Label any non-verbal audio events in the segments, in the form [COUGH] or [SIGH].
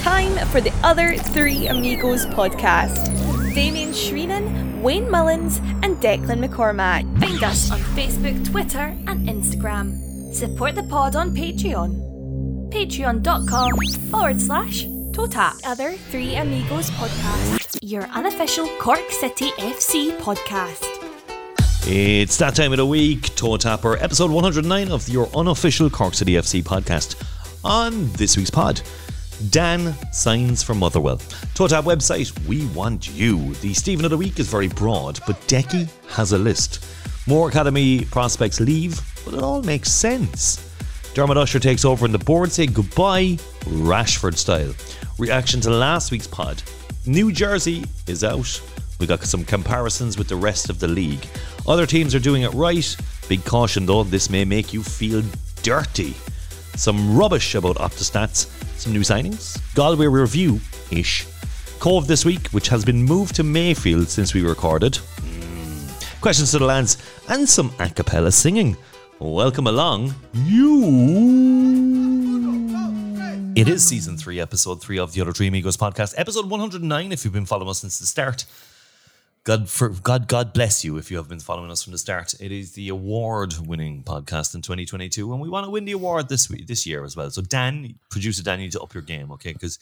time for the Other Three Amigos podcast. Damien Shreenan, Wayne Mullins, and Declan McCormack. Find us on Facebook, Twitter, and Instagram. Support the pod on Patreon. Patreon.com forward slash TOTAP. Other Three Amigos podcast. Your unofficial Cork City FC podcast. It's that time of the week, Toe Tapper, episode 109 of your unofficial Cork City FC podcast. On this week's pod, Dan signs for Motherwell. Toe Tap website, we want you. The Stephen of the Week is very broad, but Decky has a list. More academy prospects leave, but it all makes sense. Dermot Usher takes over and the board say goodbye, Rashford style. Reaction to last week's pod. New Jersey is out. We got some comparisons with the rest of the league. Other teams are doing it right. Big caution though, this may make you feel dirty. Some rubbish about Optastats, some new signings, Galway review ish. Cobh this week, which has been moved to Mayfield since we recorded. Mm. Questions to the lads and some a cappella singing. Welcome along, you. It is season three, episode three of the Other Three Amigos podcast, episode 109. If you've been following us since the start, God for God, God bless you if you have been following us from the start. It is the award-winning podcast in 2022, and we want to win the award this week, this year as well. So, Dan, producer Dan, you need to up your game, okay? Because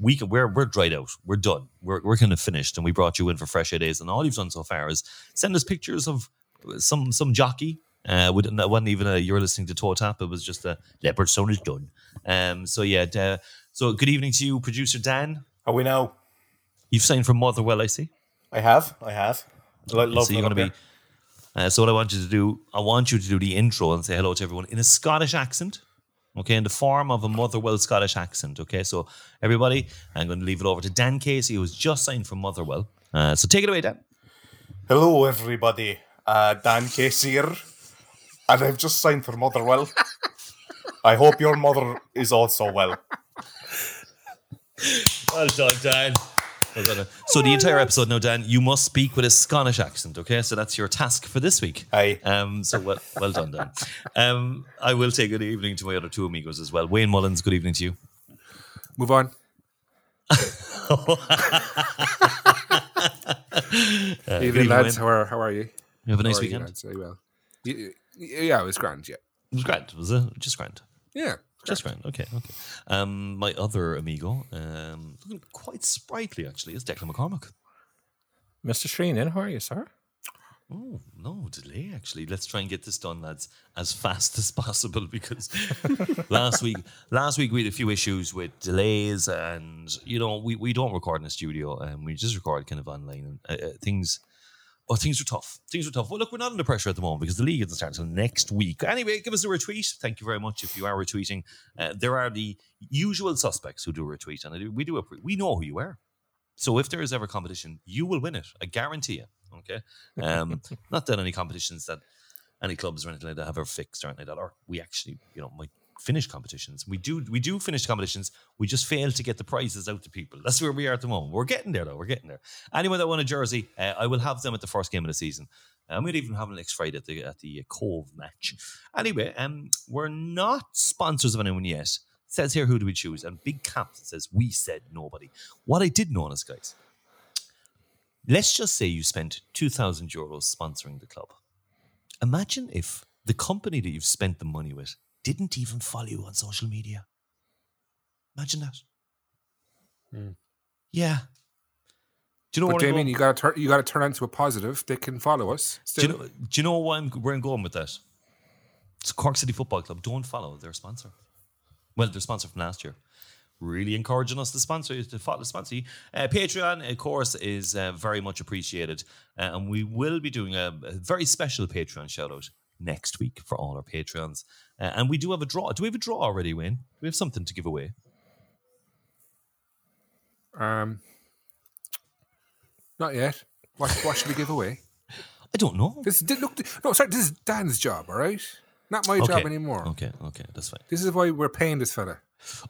we can, we're we're dried out, we're done, we're we're kind of finished, and we brought you in for fresh ideas. And all you've done so far is send us pictures of some some jockey. Uh, we didn't, that wasn't even a you're listening to Toe Tap. It was just a leopard stone is done. Um, so yeah. Uh, so good evening to you, producer Dan. Are we now? You've signed for Motherwell, I see. I have. I have. Lo- love so you're going to be. Uh, so what I want you to do, I want you to do the intro and say hello to everyone in a Scottish accent, okay, in the form of a Motherwell Scottish accent, okay. So everybody, I'm going to leave it over to Dan Casey, who was just signed from Motherwell. Uh, so take it away, Dan. Hello, everybody. Uh, Dan Casey here, and I've just signed for Motherwell. [LAUGHS] I hope your mother is also well. Well done, Dan. Well done. So the entire episode now, Dan, you must speak with a Scottish accent, okay? So that's your task for this week. Aye. Um, so well, well done, Dan. Um, I will say good evening to my other two amigos as well. Wayne Mullins, good evening to you. Move on. Uh, [LAUGHS] Evening, good lads. Wayne. How are how are you? You have a nice How are you, weekend. lads? Very well. Y- y- Yeah, it was grand. Yeah, It was grand, was it? Just grand. yeah, Just grand. Okay, okay. Um, my other amigo, um, looking quite sprightly actually, is Declan McCormack. Mr. Shreenan, how are you, sir? Oh no, delay actually. Let's try and get this done, lads, as fast as possible [LAUGHS] because last week, last week we had a few issues with delays, and you know we, we don't record in the studio, and we just record kind of online, and uh, uh, things. Oh, things are tough. Things are tough. Well, look, we're not under pressure at the moment because the league doesn't start until next week. Anyway, give us a retweet. Thank you very much if you are retweeting. Uh, there are the usual suspects who do retweet, and we do. appre- We know who you are. So if there is ever competition, you will win it. I guarantee you. Okay. Um, [LAUGHS] not that any competitions that any clubs or anything like that have ever fixed or anything like that, or we actually, you know, might finish competitions. We do we do finish competitions. We just fail to get the prizes out to people. That's where we are at the moment. We're getting there though. We're getting there. Anyone that won a jersey, uh, I will have them at the first game of the season. I might even have them next Friday at the at the uh, Cobh match. Anyway, um, we're not sponsors of anyone yet. Says here who do we choose? And big cap says we said nobody. What I did notice, guys, let's just say you spent 2,000 euros sponsoring the club. Imagine if the company that you've spent the money with didn't even follow you on social media. Imagine that. Yeah. Do you know But what Damien, going- you got to turn you got to turn into a positive. They can follow us. do you know, do you know why I'm, where I'm going with that? It's Cork City Football Club. Don't follow their sponsor. Well, their sponsor from last year. Really encouraging us to sponsor to follow sponsor. you. Uh, Patreon, of course, is uh, very much appreciated, uh, and we will be doing a, a very special Patreon shout out next week for all our Patreons. Uh, and we do have a draw. Do we have a draw already, Wayne? Do we have something to give away? Um, not yet. What what should we give away? [LAUGHS] I don't know. This did look. No, sorry. This is Dan's job. All right, not my job anymore. Okay, okay, that's fine. This is why we're paying this fella.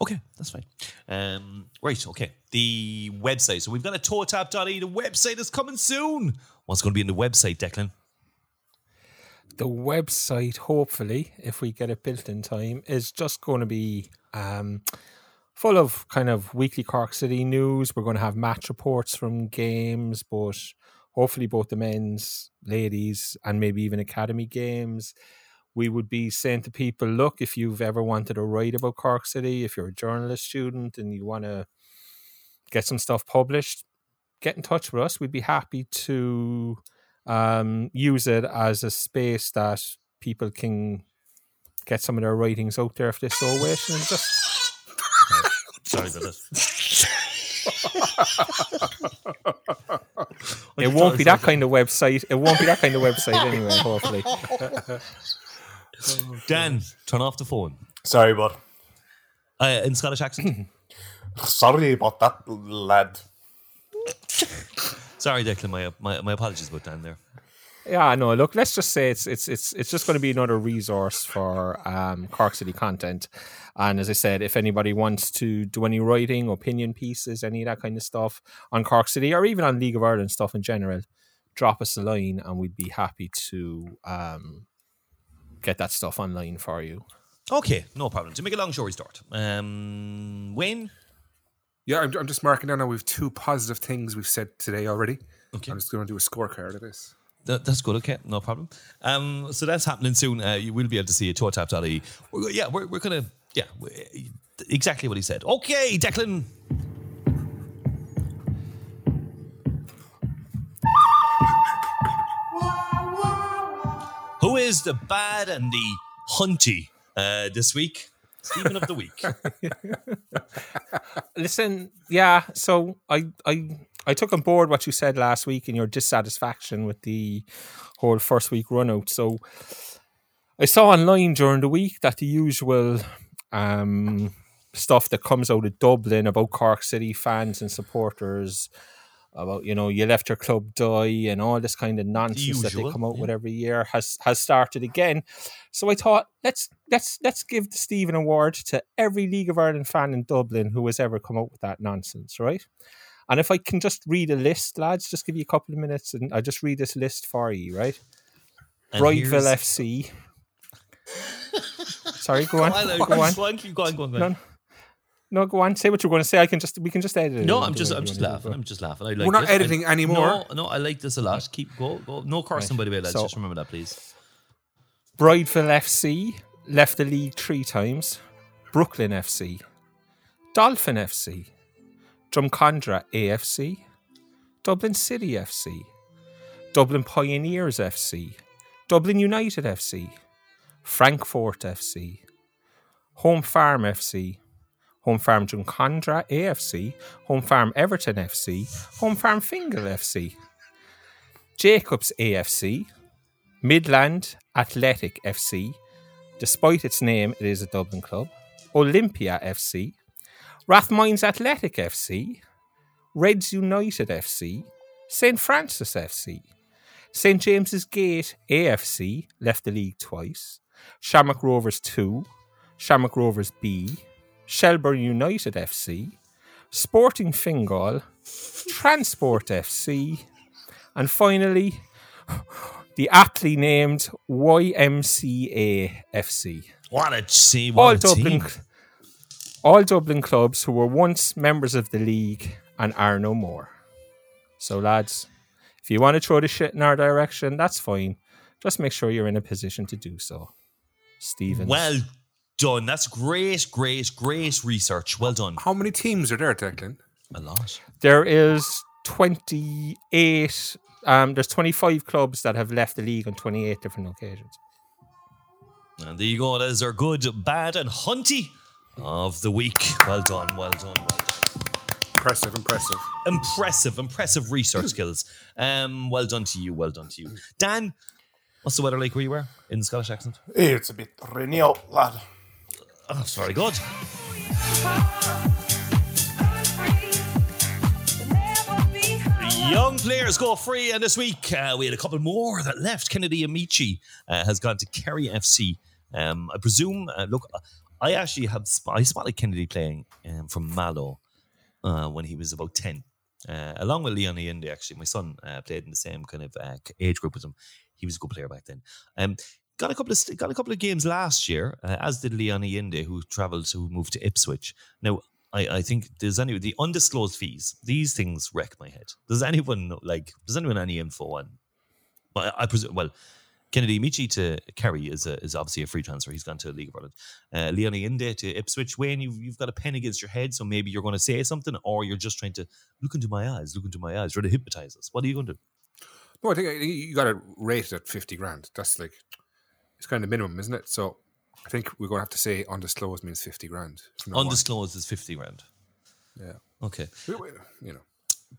Okay, that's fine. Um, right, okay. The website. So we've got a toetap.ie. The website is coming soon. What's going to be in the website, Declan? The website, hopefully, if we get it built in time, is just going to be um, full of kind of weekly Cork City news. We're going to have match reports from games, but hopefully both the men's, ladies, and maybe even academy games. We would be saying to people, look, if you've ever wanted to write about Cork City, if you're a journalist student and you want to get some stuff published, get in touch with us. We'd be happy to um, use it as a space that people can get some of their writings out there if they so wish, and just [LAUGHS] Sorry about that. [LAUGHS] it won't be that kind of website. It won't be that kind of website anyway. Hopefully, [LAUGHS] Dan, turn off the phone. Sorry, bud. Uh, in Scottish accent. [CLEARS THROAT] Sorry about that, lad. Sorry, Declan. My, my my apologies about Dan there. yeah. No, look. Let's just say it's it's it's it's just going to be another resource for um, Cork City content. And as I said, if anybody wants to do any writing, opinion pieces, any of that kind of stuff on Cork City or even on League of Ireland stuff in general, drop us a line and we'd be happy to um, get that stuff online for you. Okay, no problem. To make a long story short, um, Wayne. Yeah, I'm, I'm just marking down now. We've two positive things we've said today already. Okay. I'm just going to do a scorecard of this. That, that's good. Okay, no problem. Um, so that's happening soon. Uh, you will be able to see it. Toetap.ie. We're, yeah, we're, we're gonna. Yeah, exactly what he said. Okay, Declan. Who is the bad and the hunty uh, this week? Stephen of the week. [LAUGHS] Listen, yeah. So I I I took on board what you said last week and your dissatisfaction with the whole first week run out. So I saw online during the week that the usual um, stuff that comes out of Dublin about Cork City fans and supporters about you know you left your club die and all this kind of nonsense that they come out yeah. with every year has has started again. So I thought let's let's let's give the Stephen Award to every League of Ireland fan in Dublin who has ever come out with that nonsense, right? And if I can just read a list, lads, just give you a couple of minutes and I'll just read this list for you, right? And Brideville here's- FC. Sorry, go [LAUGHS] on. Go on, Go on. Go on, keep going, go on, go No, on. no, go on. Say what you're going to say. I can just we can just edit it. No, I'm just, I'm just laughing. I'm just laughing. I like We're not it. I- editing anymore. No, no, I like this a lot. Keep go, go. No cursing by the way, lads. So- just remember that, please. Brideville FC left the league three times. Brooklyn FC, Dolphin FC, Drumcondra AFC, Dublin City FC, Dublin Pioneers FC, Dublin United FC, Frankfort FC, Home Farm FC, Home Farm Drumcondra AFC, Home Farm Everton FC, Home Farm Fingal FC, Jacobs AFC, Midland Athletic FC. Despite its name, it is a Dublin club. Olympia FC. Rathmines Athletic FC. Reds United FC. St Francis FC. St James's Gate AFC left the league twice. Shamrock Rovers 2. Shamrock Rovers B. Shelbourne United FC. Sporting Fingal. Transport FC. And finally, the aptly named YMCA FC. What a team! All a Dublin, team. all Dublin clubs who were once members of the league and are no more. So, lads, if you want to throw the shit in our direction, that's fine. Just make sure you're in a position to do so. Stephen. Well done. That's great, great, great research. Well done. How many teams are there, Declan? A lot. there is 28, um, there's 25 clubs that have left the league on 28 different occasions. And there you go. That is our good, bad, and hunty of the week. Well done. Well done. Well done. Impressive, impressive. Impressive, impressive research skills. Um, well done to you. Well done to you, Dan. What's the weather like where you were in the Scottish accent? It's a bit rainy out, lad. Oh, it's very good. Young players go free, and this week uh, we had a couple more that left. Kennedy Amechi uh, has gone to Kerry FC. Um, I presume. Uh, look, I actually have sp- I spotted Kennedy playing um, from Mallow uh, when he was about ten, uh, along with Leon Ayinde. Actually, my son uh, played in the same kind of age group as him. He was a good player back then. Um, got a couple of got a couple of games last year, as did Leon Ayinde, who travelled, who moved to Ipswich. Now, I, I think does anyone the undisclosed fees? These things wreck my head. Does anyone know, like? Does anyone any info on? Well, I, presume. Well, Kennedy Michi to Kerry is a, is obviously a free transfer. He's gone to League of Ireland. Uh, Leon Ayinde to Ipswich. Wayne, you've, you've got a pen against your head, so maybe you're going to say something, or you're just trying to look into my eyes, look into my eyes, try to hypnotize us. What are you going to do? No, I think I think you got to rate it at fifty grand. That's like it's kind of minimum, isn't it? So I think we're going to have to say undisclosed means fifty grand. from now on. Undisclosed is fifty grand. Yeah. Okay. We- we- You know.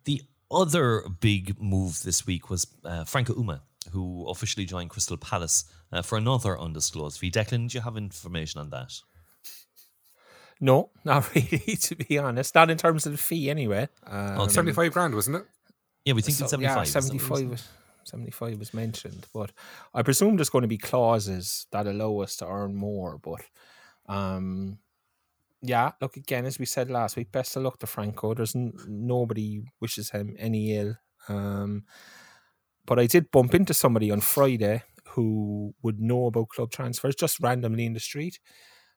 The other big move this week was uh, Franco Umeh, who officially joined Crystal Palace uh, for another undisclosed fee. Declan, do you have information on that? No, [LAUGHS] not really, to be honest. Not in terms of the fee, anyway. Um, Okay. Seventy-five grand, wasn't it? Yeah, we think so- it's 75. Yeah, is that what it 75 is? was, 75 was mentioned. But I presume there's going to be clauses that allow us to earn more. But um, yeah, look, again, as we said last week, best of luck to Franco. There's n- nobody wishes him any ill. Um, but I did bump into somebody on Friday who would know about club transfers just randomly in the street.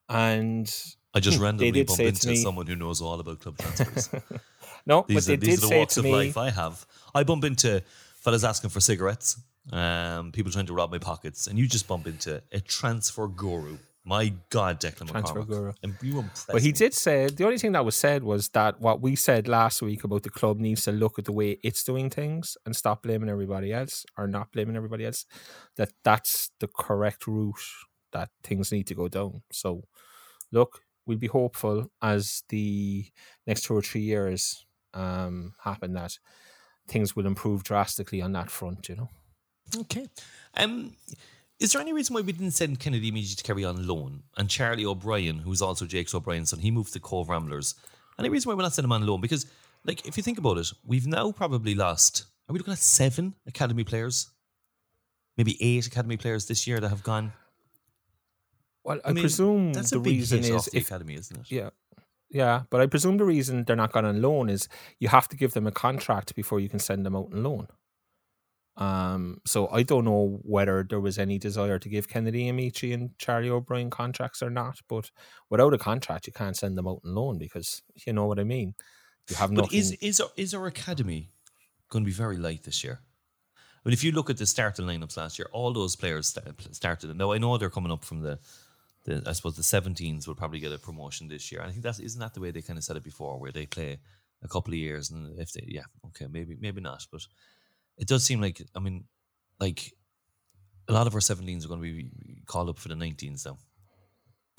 And I just [LAUGHS] randomly say into me- someone who knows all about club transfers. [LAUGHS] no, these but are, they these did are the say walks to of me, life I have. I bump into fellas asking for cigarettes, um, people trying to rob my pockets, and you just bump into a transfer guru. My God, Declan Transfer McCormack. guru. And you impressed But he me. did say the only thing that was said was that what we said last week about the club needs to look at the way it's doing things and stop blaming everybody else or not blaming everybody else. That that's the correct route that things need to go down. So, look, we'll be hopeful as the next two or three years um, happen that things will improve drastically on that front. You know. Okay. Um, is there any reason why we didn't send Kennedy Meiji to Kerry on loan and Charlie O'Brien, who's also Jake's O'Brien's son, he moved to Cobh Ramblers? Any reason why we're not sending him on loan? Because, like, if you think about it, we've now probably lost. Are we looking at seven academy players? Maybe eight academy players this year that have gone. Well, I, I mean, presume that's the big reason is off the if academy, isn't it? Yeah. Yeah, but I presume the reason they're not going on loan is you have to give them a contract before you can send them out on loan. Um, so I don't know whether there was any desire to give Kennedy Amechi and Charlie O'Brien contracts or not, but without a contract, you can't send them out on loan because you know what I mean. You have But nothing. is is our, is our academy going to be very light this year? I mean, if you look at the starting lineups last year, all those players sta- started. Now I know they're coming up from the, the I suppose the 17s will probably get a promotion this year. And I think that's isn't that the way they kind of said it before, where they play a couple of years and if they yeah okay maybe maybe not, but it does seem like I mean like a lot of our 17s are going to be called up for the 19s though.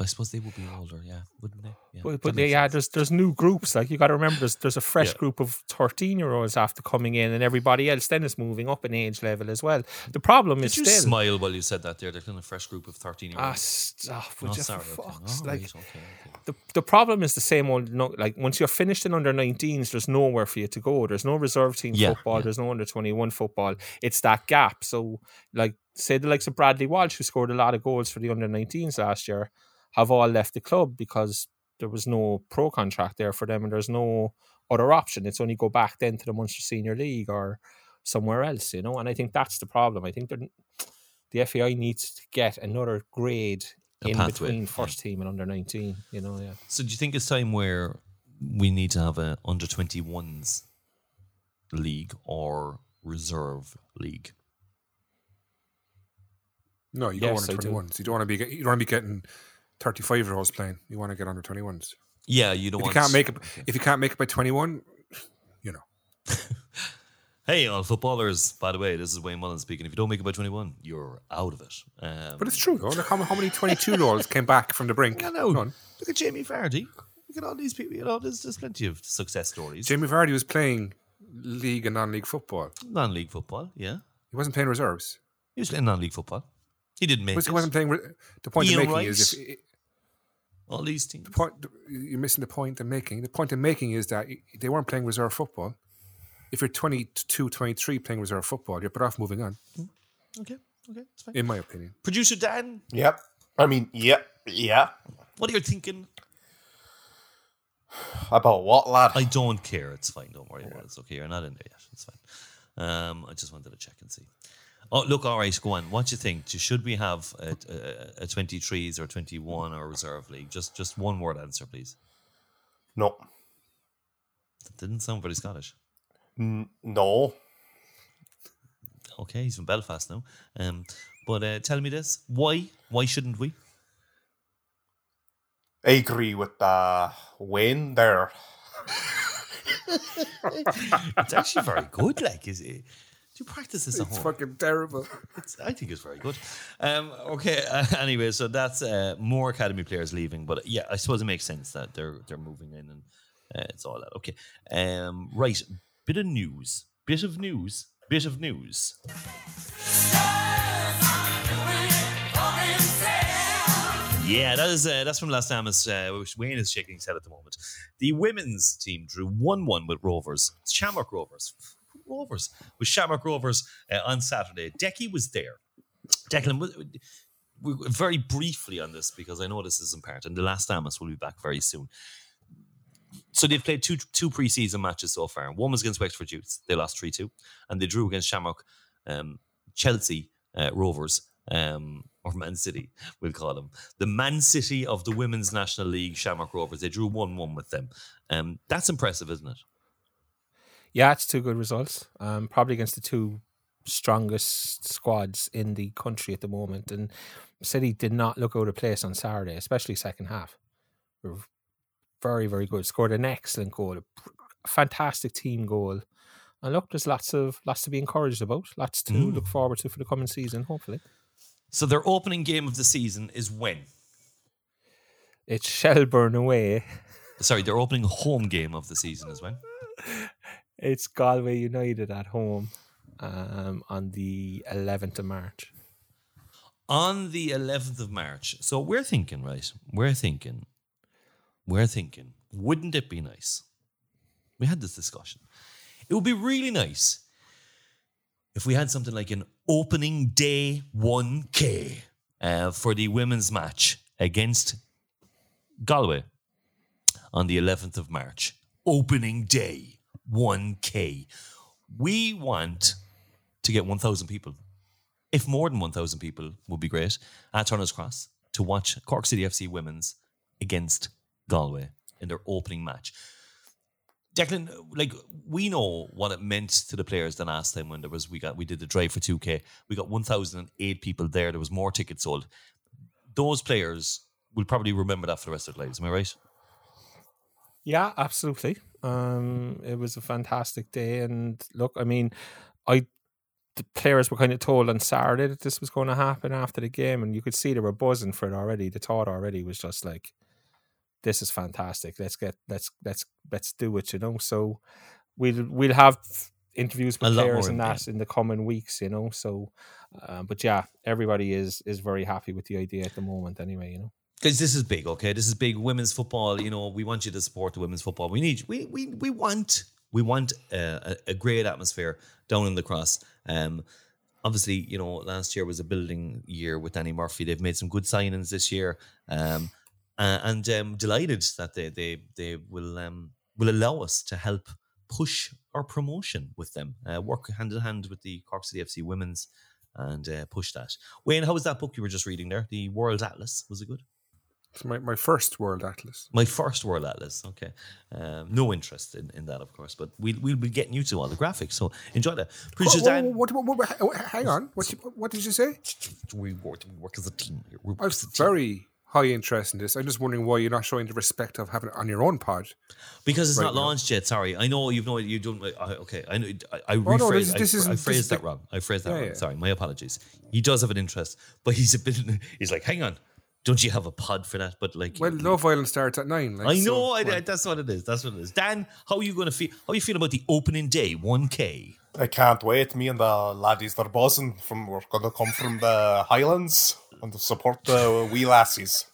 But I suppose they would be older, yeah, wouldn't they? Yeah, But, but makes yeah, sense. there's there's new groups. Like you got to remember, there's there's a fresh Yeah. group of thirteen year olds after coming in, and everybody else then is moving up in age level as well. The problem is you still smile while you said that there? Kind of fresh group of 13 year olds. ah stop. Would sorry, okay. like right, okay, okay. the the problem is the same old. No, like once you're finished in under 19s, there's nowhere for you to go. There's no reserve team Yeah, football. There's no under 21 football. It's that gap. So like say the likes of Bradley Walsh, who scored a lot of goals for the under 19s last year, have all left the club because there was no pro contract there for them, and there's no other option. It's only go back then to the Munster Senior League or somewhere else, you know. And I think that's the problem. I think they're- the FAI needs to get another grade A in pathway, between first team and under 19. You know, yeah. So do you think it's time where we need to have a under 21s league or reserve league? No, you Yes, go I under do. twenty ones. You don't want to be. get- You don't want to be getting thirty five year olds playing. You want to get under twenty ones. Yeah, you don't If you can't make it, if you can't make it by twenty one, you know. [LAUGHS] Hey, all footballers, by the way, this is Wayne Mullins speaking. If you don't make it by 21, you're out of it. Um, But it's true though. Look how, how many twenty two year olds came back from the brink. [LAUGHS] I know. None. Look at Jamie Vardy. Look at all these people. You know, there's, there's plenty of success stories. Jamie Vardy was playing league and non league football. non league football, yeah. He wasn't playing reserves. He was playing non league football. He didn't make He it. wasn't playing. The point Ian I'm making is if all these teams. the point you're missing the point I'm making. The point I'm making is that they weren't playing reserve football. If you're 22, 23 playing reserve football, you're better off moving on, Okay, okay, that's fine. in my opinion. Producer Dan, Yep. I mean, yep, yeah. what are you thinking? About what, lad? I don't care. It's fine. Don't worry about it. It's okay. You're not in there yet. It's fine. Um, I just wanted to check and see. Oh, look. All right. Go on. What do you think? Should we have a, a, a 23s or 21 or reserve league? Just just one word answer, please. No. That didn't sound very Scottish. N- no. Okay, he's from Belfast now. Um, but uh, tell me this: why? Why shouldn't we? I agree with uh, Wayne there. [LAUGHS] It's actually very good. Like, is it? You practice this at It's home? fucking terrible. [LAUGHS] It's, I think it's very good. Um, okay. Uh, [LAUGHS] anyway, so that's uh, more academy players leaving, but yeah, I suppose it makes sense that they're they're moving in and uh, it's all that. Okay. Um, right. Bit of news. Bit of news. Bit of news. Yeah, that is uh, that's from Las Damas. Uh, which Wayne is shaking his head at the moment. The women's team drew one-one with Rovers, Shamrock Rovers, Rovers with Shamrock Rovers uh, on Saturday. Decky was there. Declan, very briefly on this because I know this is important, and the Las Damas will be back very soon. So they've played two two preseason matches so far. One was against Wexford Youths, they lost three two, and they drew against Shamrock, um, Chelsea uh, Rovers, um, or Man City, we'll call them the Man City of the Women's National League. Shamrock Rovers. They drew one one with them. Um, that's impressive, isn't it? Yeah, it's two good results. Um, probably against the two strongest squads in the country at the moment. And City did not look out of place on Saturday, especially second half. They were very, very good. Scored an excellent goal, a fantastic team goal. And look, there's lots of lots to be encouraged about, lots to Mm. look forward to for the coming season. Hopefully, So their opening game of the season is when? it's Shelbourne away. Sorry, their opening home game of the season is when? [LAUGHS] It's Galway United at home um, on the 11th of March. on the 11th of March. So we're thinking, right? We're thinking, we're thinking, wouldn't it be nice? We had this discussion. It would be really nice if we had something like an opening day 1K uh, for the women's match against Galway on the 11th of March. Opening day 1K. We want to get 1,000 people if more than 1,000 people would be great at Turner's Cross to watch Cork City FC women's against Galway in their opening match. Declan, like we know what it meant to the players the last time when there was we got we did the drive for 2K. We got 1,008 people there. There was more tickets sold. Those players will probably remember that for the rest of their lives. Am I right? Yeah, absolutely. Um, it was a fantastic day, and look, I mean, I the players were kind of told on Saturday that this was going to happen after the game, and you could see they were buzzing for it already. The thought already was just like, "This is fantastic. Let's get let's let's let's do it." You know, so we'll we'll have interviews with players and that in the coming weeks. You know, so uh, but yeah, everybody is is very happy with the idea at the moment. Anyway, you know. Because this is big, okay? This is big women's football. You know, we want you to support the women's football. We need we we we want we want uh, a, a great atmosphere down in the cross. Um, obviously, you know, last year was a building year with Danny Murphy. They've made some good signings this year, um, and um, delighted that they they they will um will allow us to help push our promotion with them. Uh, work hand in hand with the Cork City FC women's. And uh, push that. Wayne, how was that book you were just reading there? The World Atlas. Was it good? It's my, my first World Atlas. My first World Atlas. Okay. Um, no interest in, in that, of course, but we'll, we'll be getting you to all the graphics. So enjoy that. Producer Whoa, whoa, what, what, what, hang on. What, what did you say? We work, we work as a team. here. We work I as was very high interest in this. I'm just wondering why you're not showing the respect of having it on your own pod. Because it's right not now. launched yet. Sorry. I know you've no you don't. I, okay. I know. I, I Oh, no, this- this I, I phrased that the- wrong. I phrased that Yeah, wrong. yeah. Sorry. My apologies. He does have an interest, but he's a bit. [LAUGHS] He's like, hang on. Don't you have a pod for that? But like, Well, Love Island starts at nine. Like, I so, know. I, well, that's what it is. That's what it is. Dan, how are you going to feel? How are you feeling about the opening day? One K. I can't wait. Me and the laddies, they're buzzing. From we're gonna come from the Highlands and support the wee lassies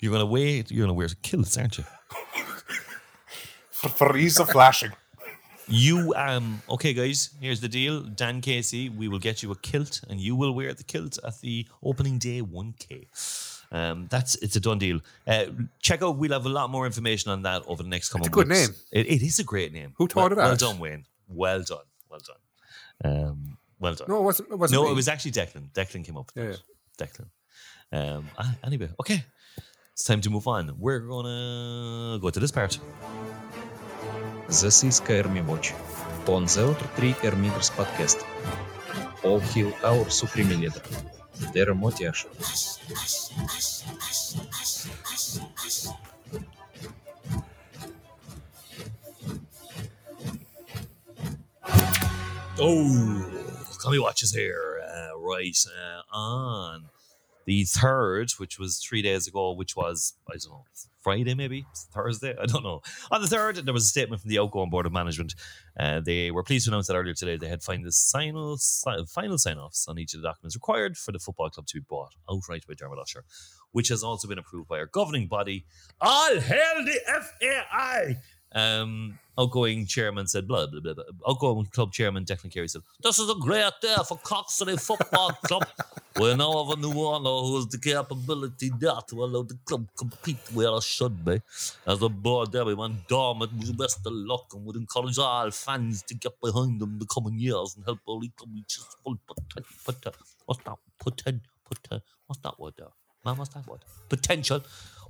You're gonna wait. You're gonna wear kilts, aren't you? for, for ease of flashing. You um okay, guys. Here's the deal. Dan Casey, we will get you a kilt, and you will wear the kilt at the opening day 1K. Um, that's it's a done deal. Uh, check out. We'll have a lot more information on that over the next couple. a of good weeks. name. It, it is a great name. Who thought well, of Well that? done, Wayne. Well done. Well done. Um, well done. No, it wasn't. It wasn't No, me. it was actually Declan. Declan came up with Yeah, it. Declan. Um, ah, anyway, okay. it's time to move on. We're gonna go to this part. This is Kairmi Watch. On the other three Ermiders podcast. All heal our supreme leader. Dermot Usher. Oh, Comedy Watches here. Uh, right uh, on the third, which was three days ago, which was, I don't know, Friday maybe? Thursday? I don't know. On the third, there was a statement from the outgoing Board of Management. Uh, they were pleased to announce that earlier today they had final, final, final sign offs on each of the documents required for the football club to be bought outright by Dermot Usher, which has also been approved by our governing body. All hail the FAI! Um, outgoing chairman said, blah, blah, blah, blah. Outgoing club chairman Declan Carey said, This is a great day for Cork City Football Club. we now have a new owner who has the capability there to allow the club compete where it should be. As a board we want Dermot the best of luck and would encourage all fans to get behind them the coming years and help the club reach its full potential. What's that? Poten- what's that word there? Man, what's that word? Potential.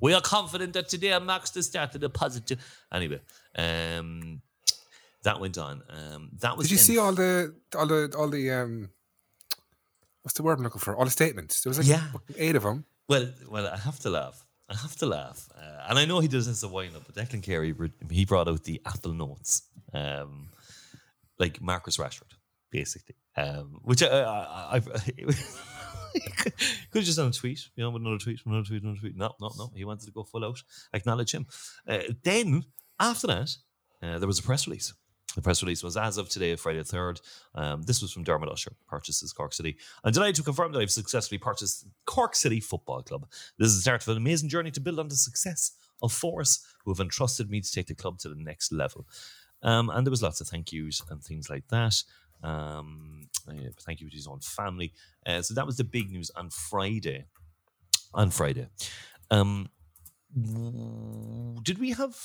We are confident that today marks the start of the positive. Anyway, um, that went on. Um, that was. Did you see all the all the all the um what's the word I'm looking for? All the statements. There was like Yeah. eight of them. Well, well, I have to laugh. I have to laugh, uh, and I know he does this a wind up. But Declan Carey, he brought out the Apple Notes, um, like Marcus Rashford, basically. Um, which I, I, I, I [LAUGHS] could have just done a tweet, you know, with another tweet, another tweet, another tweet. No, no, no. He wanted to go full out. Acknowledge him. Uh, then after that, uh, there was a press release. The press release was as of today, Friday the 3rd. Um, this was from Dermot Usher, purchases Cork City. I'm delighted to confirm that I've successfully purchased Cork City Football Club. This is the start of an amazing journey to build on the success of Foras, who have entrusted me to take the club to the next level. Um, and there was lots of thank yous and things like that. Um, uh, thank you which is on family. Uh, so that was the big news on Friday. On Friday. Um, did we have?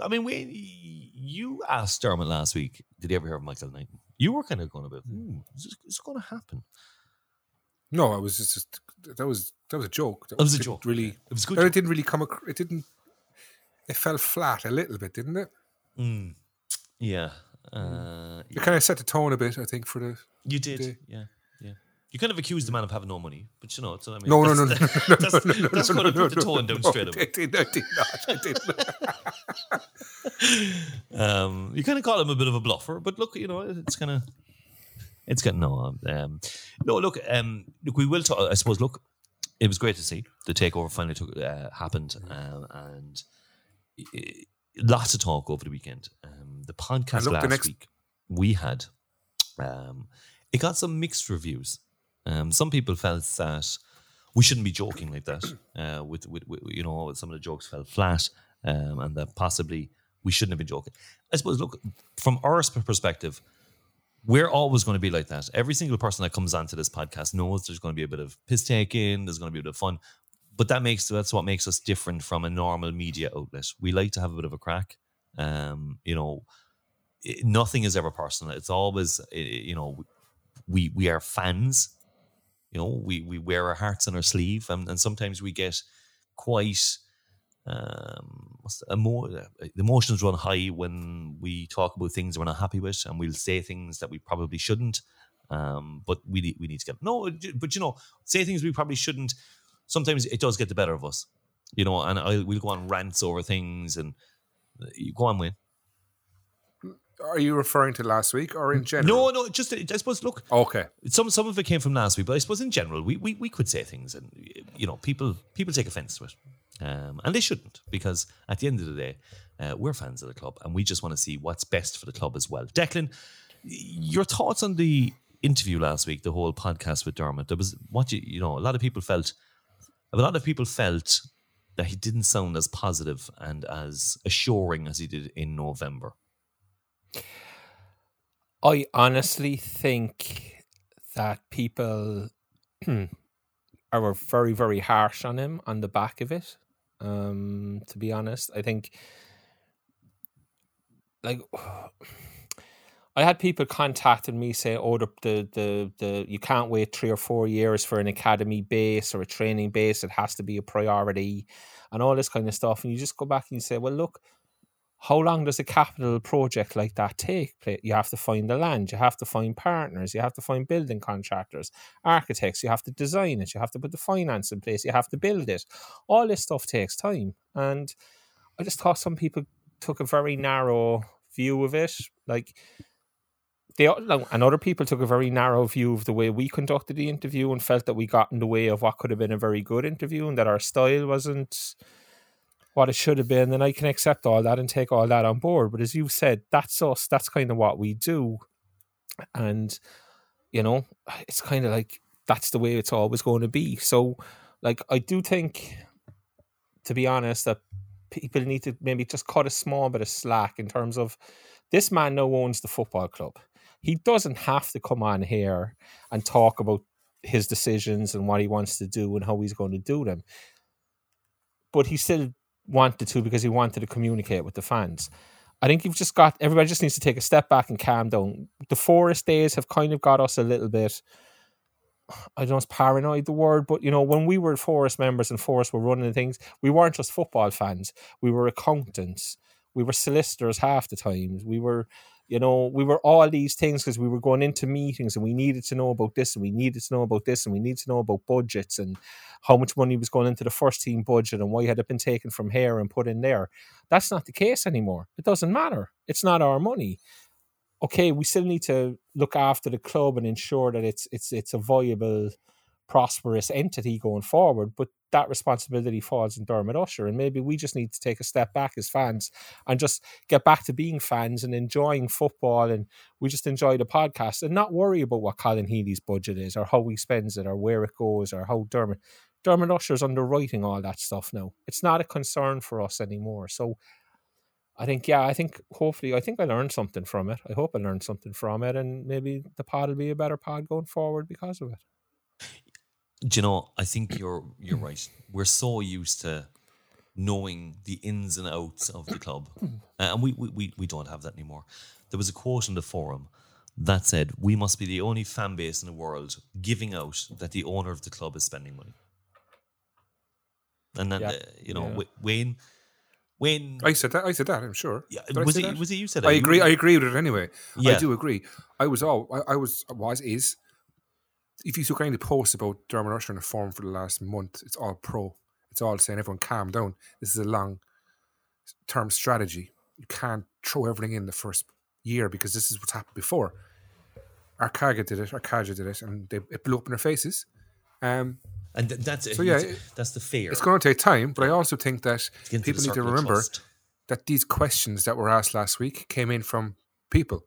I mean, we you asked Dermot last week. Did he ever hear of Michael Knighton? You were kind of going about, hmm, is this, this going to happen? No, I was just, just that was that was a joke. That It was a joke. Really, It was good. it didn't really come. Ac- it didn't. It fell flat a little bit, didn't it? Mm. Yeah. Uh, It kind of set the tone a bit, I think, for the. You did, Did. yeah, yeah. You kind of accused the man of having no money, but you know, it's, I mean, No, no, [LAUGHS] no, no, that's, no, that's, no, no, that's no, going to no, put the no, tone down no, straight away. [LAUGHS] I did, I did not. I did not. [LAUGHS] Um, you kind of call him a bit of a bluffer, but look, you know, it's kind of, it's getting no, um, no. Look, um, look, we will talk. I suppose. Look, it was great to see the takeover finally took uh, happened, um, and uh, lots of talk over the weekend. Um, the podcast look, the last next- week we had, um, it got some mixed reviews. Um, some people felt that we shouldn't be joking like that. Uh, with, with, with you know, some of the jokes fell flat, um, and that possibly we shouldn't have been joking. I suppose. Look, from our perspective, we're always going to be like that. Every single person that comes onto this podcast knows there's going to be a bit of piss taking, there's going to be a bit of fun, but that makes that's what makes us different from a normal media outlet. We like to have a bit of a crack. Um, you know, it, nothing is ever personal. It's always, i- i- you know, we we are fans. You know, we we wear our hearts on our sleeve, and, and sometimes we get quite um, emo- the emotions run high when we talk about things we're not happy with, and we'll say things that we probably shouldn't. Um, but we need, we need to get no, but you know, say things we probably shouldn't. Sometimes it does get the better of us, you know, and I, we'll go on rants over things, and uh, go on, Wayne. Are you referring to last week or in general? No, no, just I suppose. Look, Okay. some some of it came from last week, but I suppose in general, we we, we could say things, and you know, people people take offence to it, um, and they shouldn't, because at the end of the day, uh, we're fans of the club, and we just want to see what's best for the club as well. Declan, your thoughts on the interview last week, the whole podcast with Dermot? There was what you you know, a lot of people felt, a lot of people felt that he didn't sound as positive and as assuring as he did in November. I honestly think that people [CLEARS THROAT] are very, very harsh on him on the back of it. Um, to be honest, I think, like, I had people contacting me say, "Oh, the, the the the you can't wait three or four years for an academy base or a training base. It has to be a priority, and all this kind of stuff." And you just go back and you say, "Well, look, how long does a capital project like that take? You have to find the land, you have to find partners, you have to find building contractors, architects, you have to design it, you have to put the finance in place, you have to build it. All this stuff takes time. And I just thought some people took a very narrow view of it. Like they and other people took a very narrow view of the way we conducted the interview and felt that we got in the way of what could have been a very good interview and that our style wasn't what it should have been, then I can accept all that and take all that on board. But as you said, that's us. That's kind of what we do. And, you know, it's kind of like that's the way it's always going to be. So, like, I do think, to be honest, that people need to maybe just cut a small bit of slack in terms of this man now owns the football club. He doesn't have to come on here and talk about his decisions and what he wants to do and how he's going to do them. But he still wanted to because he wanted to communicate with the fans. I think you've just got everybody just needs to take a step back and calm down. The Foras days have kind of got us a little bit. I don't know, it's paranoid the word, but you know, when we were Foras members and Foras were running things, we weren't just football fans. We were accountants. We were solicitors half the times. We were you know, we were all these things because we were going into meetings and we needed to know about this and we needed to know about this and we needed to know about budgets and how much money was going into the first team budget and why had it been taken from here and put in there. That's not the case anymore. It doesn't matter. It's not our money. Okay, we still need to look after the club and ensure that it's it's it's a viable prosperous entity going forward, but that responsibility falls on Dermot Usher. And maybe we just need to take a step back as fans and just get back to being fans and enjoying football. And we just enjoy the podcast and not worry about what Colin Healy's budget is or how he spends it or where it goes or how Dermot. Dermot Usher's underwriting all that stuff now. It's not a concern for us anymore. So I think, yeah, I think hopefully, I think I learned something from it. I hope I learned something from it. And maybe the pod will be a better pod going forward because of it. Do you know? I think [CLEARS THROAT] you're you're right. We're so used to knowing the ins and outs of the club, [CLEARS THROAT] uh, and we, we we don't have that anymore. There was a quote in the forum that said, "We must be the only fan base in the world giving out that the owner of the club is spending money." And then, yeah. uh, you know, yeah. Wayne. When I said that, I said that. I'm sure. Yeah, was it? That? Was it you said? That? I agree. I agree with it anyway. Yeah. I do agree. I was all. I, I was was is if you took any of the posts about Dermot Usher in the forum for the last month, it's all pro. It's all saying everyone calm down. This is a long term strategy. You can't throw everything in the first year because this is what's happened before. Arkaga did it, Arcadia did it, and they, it blew up in their faces. Um, and that's it. So yeah, that's the fear. It's going to take time, but I also think that people need to remember that these questions that were asked last week came in from people,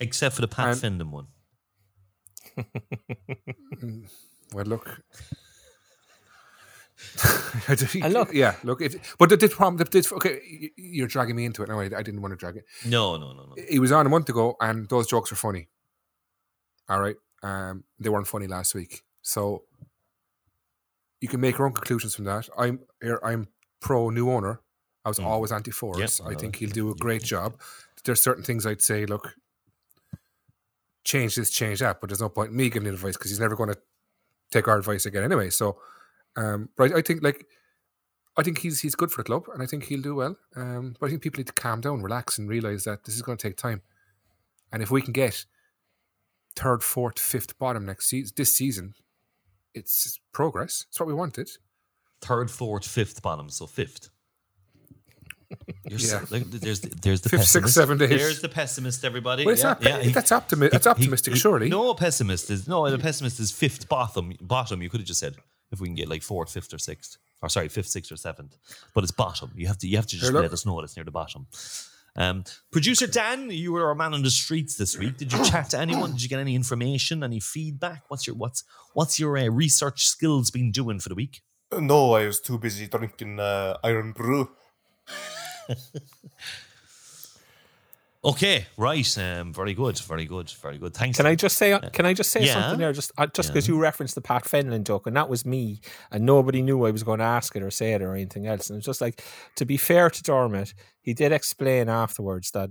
except for the Pat and, Findon one. [LAUGHS] well, look. [LAUGHS] and look, yeah, look. It, but the, the problem, the, the, okay, you're dragging me into it. No, I, I, didn't want to drag it. No, no, no, no. He was on a month ago, and those jokes were funny. All right, um, they weren't funny last week, so you can make your own conclusions from that. I'm I'm pro new owner. I was mm. always anti Foras. Yep, I think he'll do a great job. There's certain things I'd say. Look, change this, change that. But there's no point in me giving advice because he's never going to take our advice again anyway. So, um, but I, I, think like I think he's he's good for the club, and I think he'll do well. Um, but I think people need to calm down, relax, and realize that this is going to take time. And if we can get third, fourth, fifth bottom next season, this season, it's progress. It's what we wanted. Third, fourth, fifth bottom, so fifth. You're yeah. so, there's there's the Fifth, pessimist. six, seven days. There's the pessimist, everybody. Well, yeah, yeah. He, that's, optimi- that's optimistic, he, surely. No pessimist is no. The pessimist is fifth bottom. Bottom. You could have just said if we can get like fourth, fifth, or sixth, or sorry, fifth, sixth, or seventh. But it's bottom. You have to you have to just let us know it's near the bottom. Um, Producer Dan, you were a man on the streets this week. Did you chat to anyone? Did you get any information, any feedback? What's your what's what's your uh, research skills been doing for the week? No, I was too busy drinking uh, Irn-Bru. [LAUGHS] okay, right. Um, very good, very good, very good. Thanks. Can I just say? Can I just say yeah. something there? Just uh, just because yeah. you referenced the Pat Fenlon joke, and that was me, and nobody knew I was going to ask it or say it or anything else. And it's just like to be fair to Dermot, he did explain afterwards that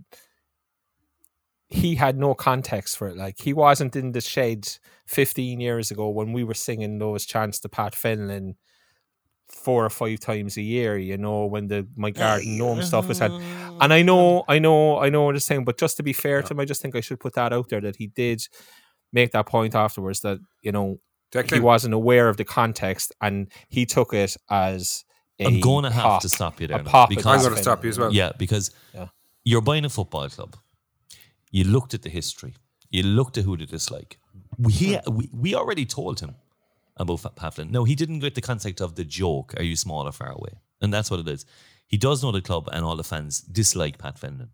he had no context for it. Like he wasn't in the shed 15 years ago when we were singing those chants to Pat Fenlon four or five times a year, you know, when the my garden gnome stuff was had. And I know, I know, I know what I'm saying, but just to be fair to him, I just think I should put that out there that he did make that point afterwards that, you know, Declan, he wasn't aware of the context and he took it as a I'm going to have pop, to stop you there now, pop because- I'm going to stop you as well. Yeah, because Yeah. you're buying a football club. You looked at the history. You looked at who to dislike. We, he, hmm. we, we already told him about Fa- Pavlin. No, he didn't get the concept of the joke, are you small or far away? And that's what it is. He does know the club and all the fans dislike Pat Fenlon.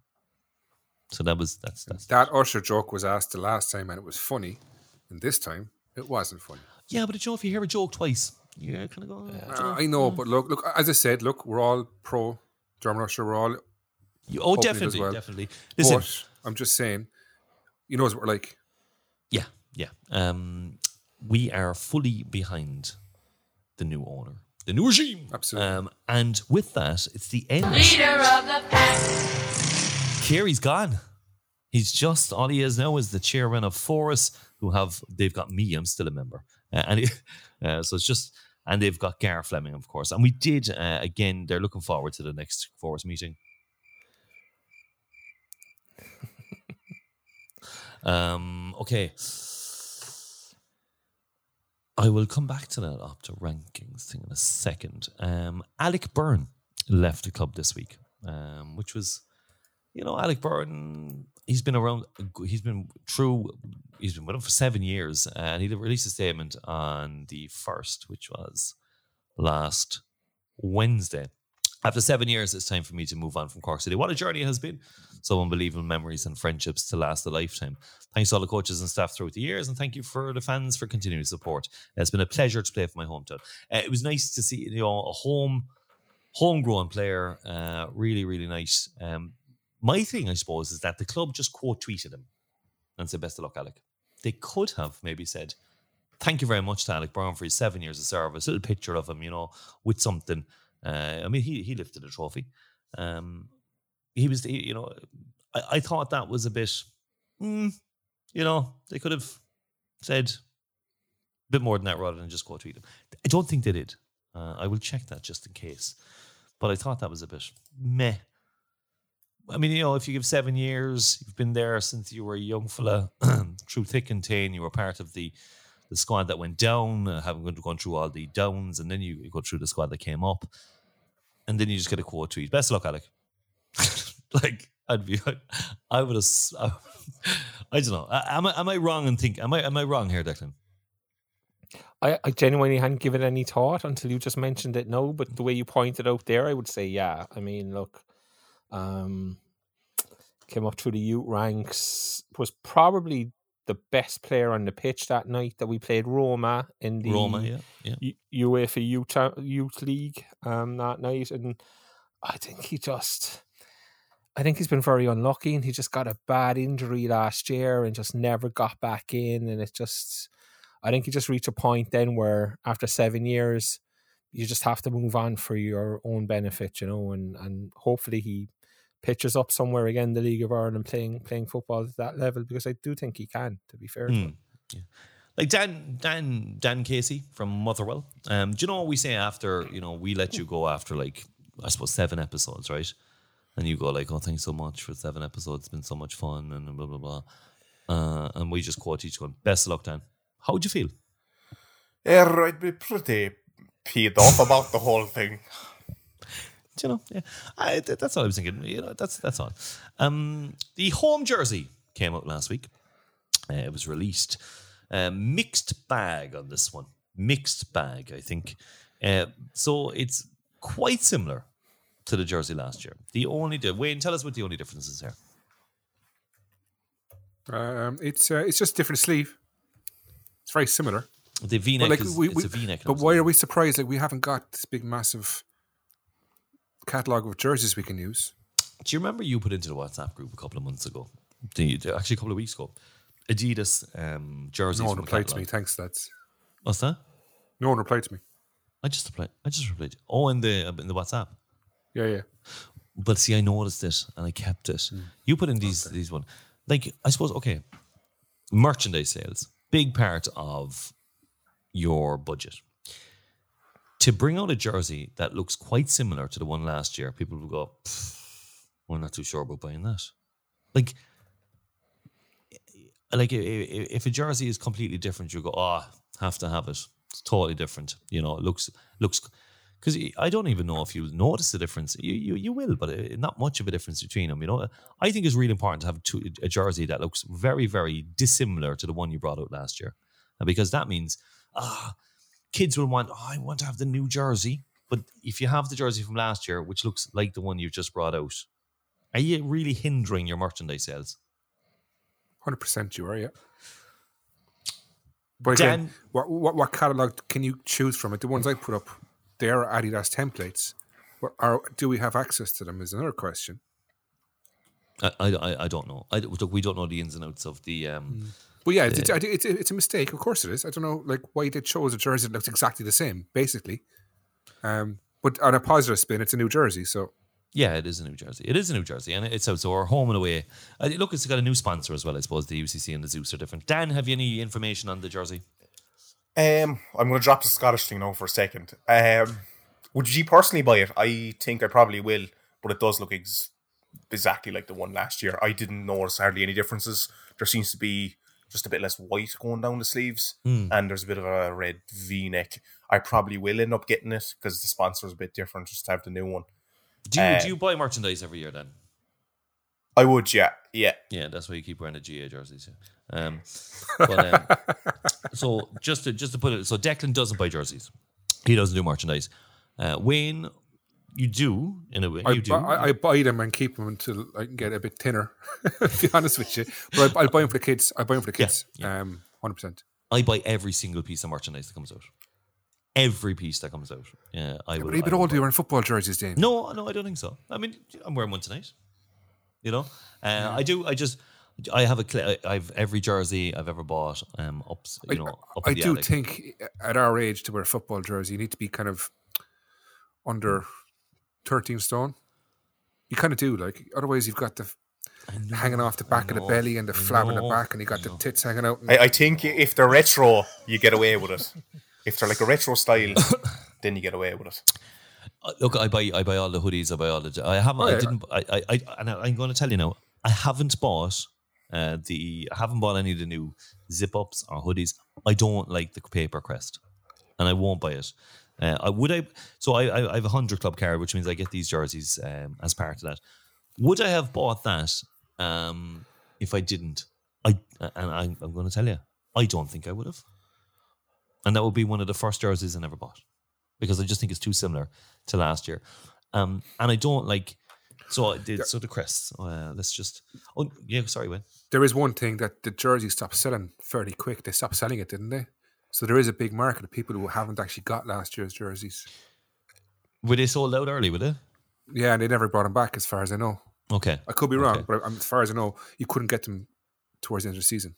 So that was, that's, that's, That Usher joke was asked the last time and it was funny. And this time, it wasn't funny. yeah, but you know, if you hear a joke twice, you're kind of going, Uh, I know, but look, look. As I said, look, we're all pro Dermot Usher. We're all. You- oh, Hopefully it does definitely, well. definitely. Listen, But I'm just saying, you know, what we're like. Yeah, yeah. Um, we are fully behind the new owner, the new regime. Absolutely. Um, and with that, it's the end. Leader of the pack. Kerry's gone. He's just all he is now is the chairman of Foras, who have they've got me. I'm still a member, uh, and he- [LAUGHS] uh, so it's just and they've got Gar Fleming, of course. And we did uh, again. They're looking forward to the next Foras meeting. [LAUGHS] um. Okay. I will come back to that Opta rankings thing in a second. Um, Alec Byrne left the club this week, um, which was, you know, Alec Byrne. He's been around. He's been through. He's been with him for seven years, and he released a statement on the first, which was last Wednesday. After seven years, it's time for me to move on from Cork City. What a journey it has been. So unbelievable memories and friendships to last a lifetime. Thanks to all the coaches and staff throughout the years, and thank you for the fans for continuing support. It's been a pleasure to play for my hometown. Uh, it was nice to see you know a home, homegrown player. Uh, really, really nice. Um, my thing, I suppose, is that the club just quote tweeted him and said, "Best of luck, Alec." They could have maybe said, "Thank you very much to Alec Byrne for his seven years of service." A little picture of him, you know, with something. Uh, I mean, he he lifted a trophy. Um, he was, he- you know, I, I thought that was a bit, mm, you know, they could have said a bit more than that rather than just quote tweet him. I don't think they did. Uh, I will check that just in case. But I thought that was a bit meh. I mean, you know, if you give seven years, you've been there since you were a young fella, [CLEARS THROAT] through thick and thin, you were part of the the squad that went down, uh, having gone through all the downs, and then you, you go through the squad that came up, and then you just get a quote tweet. Best of luck, Alec. [LAUGHS] like I'd be, [LAUGHS] I would have, I, [LAUGHS] I don't know. Am I am I wrong in think? Am I am I wrong here, Declan? I, I genuinely hadn't given any thought until you just mentioned it No, But the way you pointed out there, I would say, yeah. I mean, look, um, came up through the youth ranks, was probably the best player on the pitch that night that we played Roma in the Roma, yeah, yeah. U- UEFA Youth, Youth League um, that night. And I think he just, I think he's been very unlucky and he just got a bad injury last year and just never got back in. And it just, I think he just reached a point then where after seven years, you just have to move on for your own benefit, you know, and, and hopefully he pitches up somewhere again, in the League of Ireland, playing playing football at that level because I do think he can. To be fair, to Mm, him. yeah. Like Dan Dan Dan Casey from Motherwell. Um, do you know what we say after you know we let you go after like I suppose seven episodes, right? And you go like, "Oh, thanks so much for seven episodes. It's been so much fun," and blah blah blah. Uh, and we just quote each one. Best of luck, Dan. How would you feel? Yeah, I'd be pretty peed off about the whole thing. Do you know, yeah, I, th- that's what I was thinking. You know, that's that's all. Um, the home jersey came out last week. Uh, it was released. Uh, mixed bag on this one. Mixed bag, I think. Uh, so it's quite similar to the jersey last year. The only di- Wayne, tell us what the only difference is here. Um, it's uh, it's just different sleeve. It's very similar. The V-neck like is we, it's a V-neck. but why are we surprised? Like we haven't got this big, massive catalog of jerseys we can use. Do you remember you put into the WhatsApp group a couple of months ago? The- actually, a couple of weeks ago. Adidas um, jerseys. No one replied to me. Thanks, that's What's that? no one replied to me. I just replied. I just replied. Oh, in the in the WhatsApp. Yeah, yeah. But see, I noticed it and I kept it. Hmm. You put in these these one. like I suppose okay, merchandise sales big part of your budget. To bring out a jersey that looks quite similar to the one last year, people will go, "We're not too sure about buying that." Like, like if a jersey is completely different, you go, "Oh, have to have it." It's totally different. You know, it looks looks because I don't even know if you'll notice the difference. You, you you will, but uh, not much of a difference between them. You know, I think it's really important to have two, a jersey that looks very very dissimilar to the one you brought out last year, because that means ah, kids will want. Oh, I want to have the new jersey, but if you have the jersey from last year, which looks like the one you've just brought out, are you really hindering your merchandise sales? Hundred percent, you are. Yeah. But again, Dan, what, what, what catalog can you choose from? It the ones I put up they are Adidas templates. Are, do we have access to them? Is another question. I, I, I don't know. I, we don't know the ins and outs of the. Um, mm. But yeah, it's, it's, it's, it's, a mistake. Of course it is. I don't know, like why they chose a jersey that looks exactly the same, basically. Um, but on a positive spin, it's a new jersey, so. Yeah, it is a new jersey. It is a new jersey, and it's out. So we're home and away. Uh, look, it's got a new sponsor as well. I suppose the UCC and the Zeus are different. Dan, have you any information on the jersey? Um, I'm going to drop the Scottish thing now for a second. Um, would you personally buy it? I think I probably will, but it does look ex- exactly like the one last year. I didn't notice hardly any differences. There seems to be just a bit less white going down the sleeves, mm. and there's a bit of a red V neck. I probably will end up getting it because the sponsor is a bit different. Just to have the new one. Do you, uh, do you buy merchandise every year then? I would, yeah, yeah, yeah. That's why you keep wearing the GA jerseys. Um, [LAUGHS] but, um, so just to just to put it, so Declan doesn't buy jerseys. He doesn't do merchandise. Uh, Wayne, you do in a way. I, you do. I, I, buy them and keep them until I can get a bit thinner. [LAUGHS] to be honest with you, but I, will buy them for the kids. I buy them for the kids. Yeah, yeah. Um, hundred percent. I buy every single piece of merchandise that comes out. Every piece that comes out. Yeah, I yeah, will. But a bit older, you're in football jerseys, Dave. No, no, I don't think so. I mean, I'm wearing one tonight. You know, uh, yeah. I do. I just I have a I've every jersey I've ever bought. Um, up you know. Up I, I do attic. think at our age to wear a football jersey, you need to be kind of under thirteen stone. You kind of do, like otherwise you've got the know, hanging off the back of the belly and the flab in the back, and you got the tits hanging out. I, I, think if they're retro, you get away with it. If they're like a retro style, [COUGHS] then you get away with it. Uh, look, I buy I buy all the hoodies. I buy all the. I haven't. Oh, yeah. I didn't. I, I, I. And I'm going to tell you now. I haven't bought uh, the I haven't bought any of the new zip ups or hoodies. I don't like the paper crest, and I won't buy it. Uh, I would I so I, I have a hundred club card, which means I get these jerseys um, as part of that. Would I have bought that um, if I didn't? I and I, I'm going to tell you, I don't think I would have. And that would be one of the first jerseys I never bought because I just think it's too similar to last year. Um, and I don't like so I did. so the crests. Uh, let's just. Oh yeah, sorry, Wayne. There is one thing that the jersey stopped selling fairly quick. They stopped selling it, didn't they? So there is a big market of people who haven't actually got last year's jerseys. Were they sold out early? Were they? Yeah, and they never brought them back, as far as I know. Okay, I could be wrong, okay. but as far as I know, you couldn't get them towards the end of the season.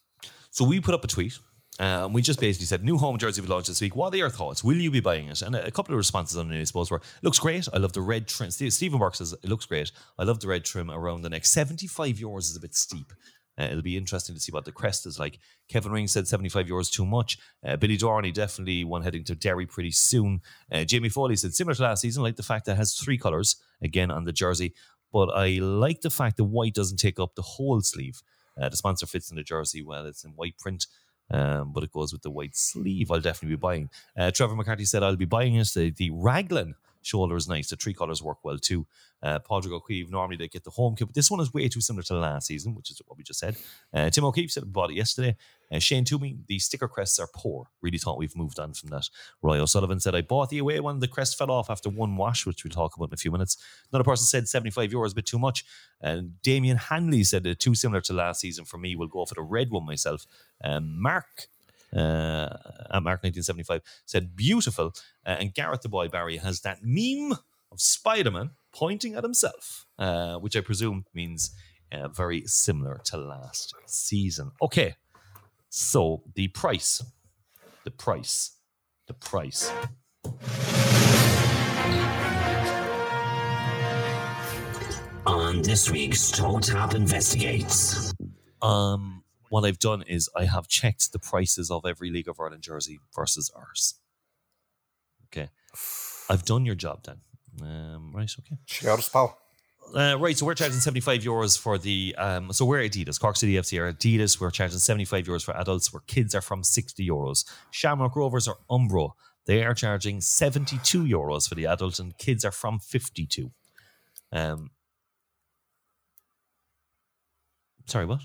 So we put up a tweet um, we just basically said new home jersey will launch this week. What are your thoughts? Will you be buying it? And a, a couple of responses on it, I suppose, were looks great. I love the red trim. Stephen Burke says it looks great. I love the red trim around the neck. Seventy five euros is a bit steep. Uh, it'll be interesting to see what the crest is like. Kevin Ring said 75 euros too much. Uh, Billy Dorney definitely one heading to Derry pretty soon. Uh, Jamie Foley said similar to last season, like the fact that it has three colours again on the jersey. But I like the fact that white doesn't take up the whole sleeve. Uh, the sponsor fits in the jersey well. It's in white print. Um, but it goes with the white sleeve. I'll definitely be buying. Uh, Trevor McCarthy said I'll be buying it. The, the Raglan shoulder is nice. The three colors work well too. Uh, Padraig O'Keefe, normally they get the home kit, but this one is way too similar to last season, which is what we just said. Uh, Tim O'Keefe said bought it yesterday. Uh, Shane Toomey, the sticker crests are poor. Really thought we've moved on from that. Roy O'Sullivan said, I bought the away one. The crest fell off after one wash, which we'll talk about in a few minutes. Another person said 75 euros, a bit too much. And Damien Hanley said, uh, too similar to last season for me. We'll go for the red one myself. Um, Mark uh, at Mark 1975 said beautiful. Uh, and Gareth the Boy Barry has that meme of Spider Man pointing at himself, uh, which I presume means uh, very similar to last season. Okay, so the price, the price, the price. On this week's Toe Top Investigates. Um, what I've done is I have checked the prices of every League of Ireland jersey versus ours. Okay, I've done your job then. Um, right, okay. Us, pal. Uh, right, so we're charging 75 euros for the. Um, so we're Adidas, Cork City FC are Adidas. We're charging 75 euros for adults, where kids are from 60 euros. Shamrock Rovers are Umbro. They are charging 72 euros for the adult, and kids are from 52. Um, sorry, what?